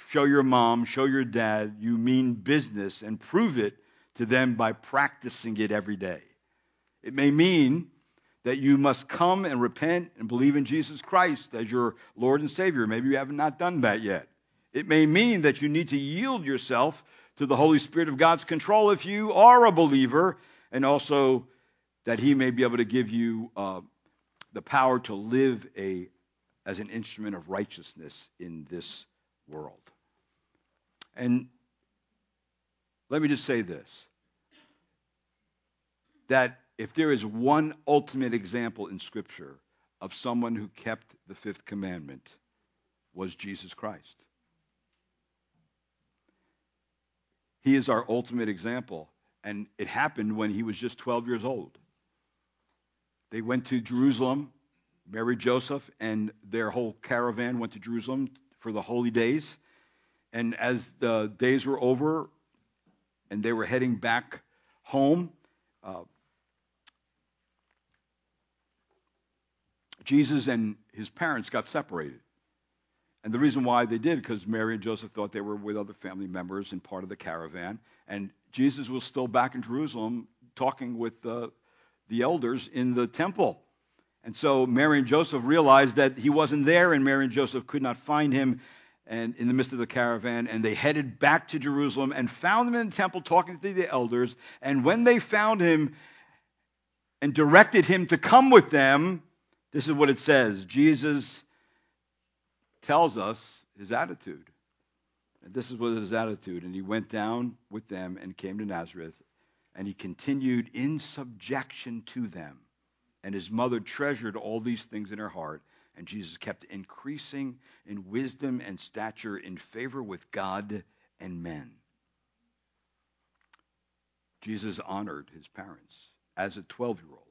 Speaker 1: show your mom, show your dad you mean business and prove it to them by practicing it every day. It may mean that you must come and repent and believe in Jesus Christ as your Lord and Savior. Maybe you have not done that yet. It may mean that you need to yield yourself to the Holy Spirit of God's control if you are a believer, and also that He may be able to give you uh, the power to live a, as an instrument of righteousness in this world. And let me just say this that if there is one ultimate example in Scripture of someone who kept the fifth commandment, was Jesus Christ. He is our ultimate example. And it happened when he was just 12 years old. They went to Jerusalem, Mary, Joseph, and their whole caravan went to Jerusalem for the holy days. And as the days were over and they were heading back home, uh, Jesus and his parents got separated. And the reason why they did, because Mary and Joseph thought they were with other family members and part of the caravan. And Jesus was still back in Jerusalem talking with the elders in the temple. And so Mary and Joseph realized that he wasn't there, and Mary and Joseph could not find him and in the midst of the caravan. And they headed back to Jerusalem and found him in the temple talking to the elders. And when they found him and directed him to come with them, this is what it says Jesus tells us his attitude. And this is what his attitude. And he went down with them and came to Nazareth, and he continued in subjection to them. And his mother treasured all these things in her heart. And Jesus kept increasing in wisdom and stature in favor with God and men. Jesus honored his parents as a 12 year old.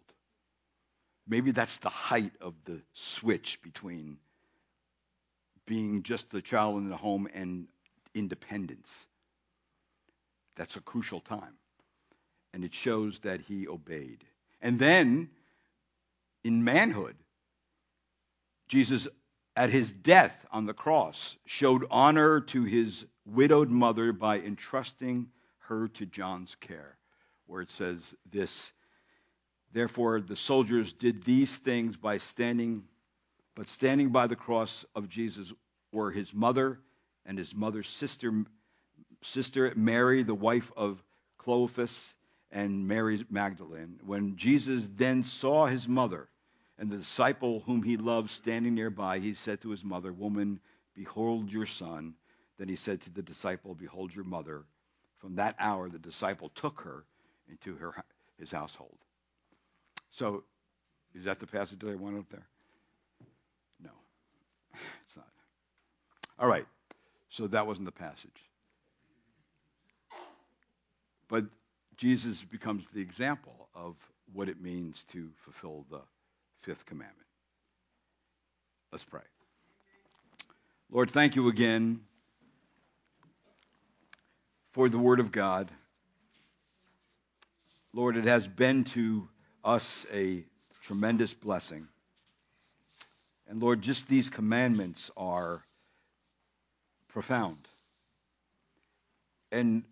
Speaker 1: Maybe that's the height of the switch between being just the child in the home and independence. That's a crucial time. And it shows that he obeyed. And then, in manhood, Jesus, at his death on the cross, showed honor to his widowed mother by entrusting her to John's care, where it says this Therefore, the soldiers did these things by standing but standing by the cross of Jesus were his mother and his mother's sister, sister Mary, the wife of Clopas, and Mary Magdalene. When Jesus then saw his mother and the disciple whom he loved standing nearby, he said to his mother, Woman, behold your son. Then he said to the disciple, Behold your mother. From that hour, the disciple took her into her, his household. So, is that the passage that I want up there? It's not. All right. So that wasn't the passage. But Jesus becomes the example of what it means to fulfill the fifth commandment. Let's pray. Lord, thank you again for the Word of God. Lord, it has been to us a tremendous blessing. And Lord, just these commandments are profound. And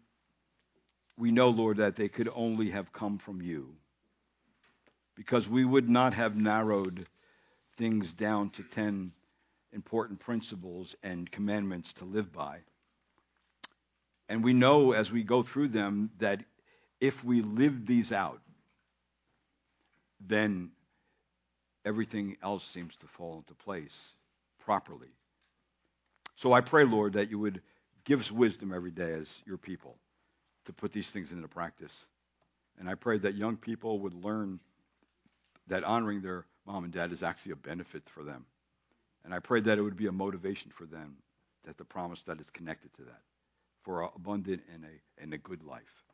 Speaker 1: we know, Lord, that they could only have come from you because we would not have narrowed things down to 10 important principles and commandments to live by. And we know as we go through them that if we live these out, then everything else seems to fall into place properly. So I pray, Lord, that you would give us wisdom every day as your people to put these things into practice. And I pray that young people would learn that honoring their mom and dad is actually a benefit for them. And I pray that it would be a motivation for them, that the promise that is connected to that, for an abundant and a, and a good life.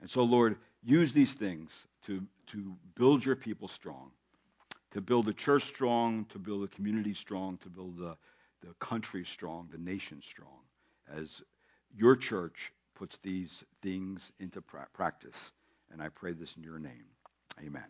Speaker 1: And so, Lord, use these things to, to build your people strong, to build the church strong, to build the community strong, to build the, the country strong, the nation strong, as your church puts these things into pra- practice. And I pray this in your name. Amen.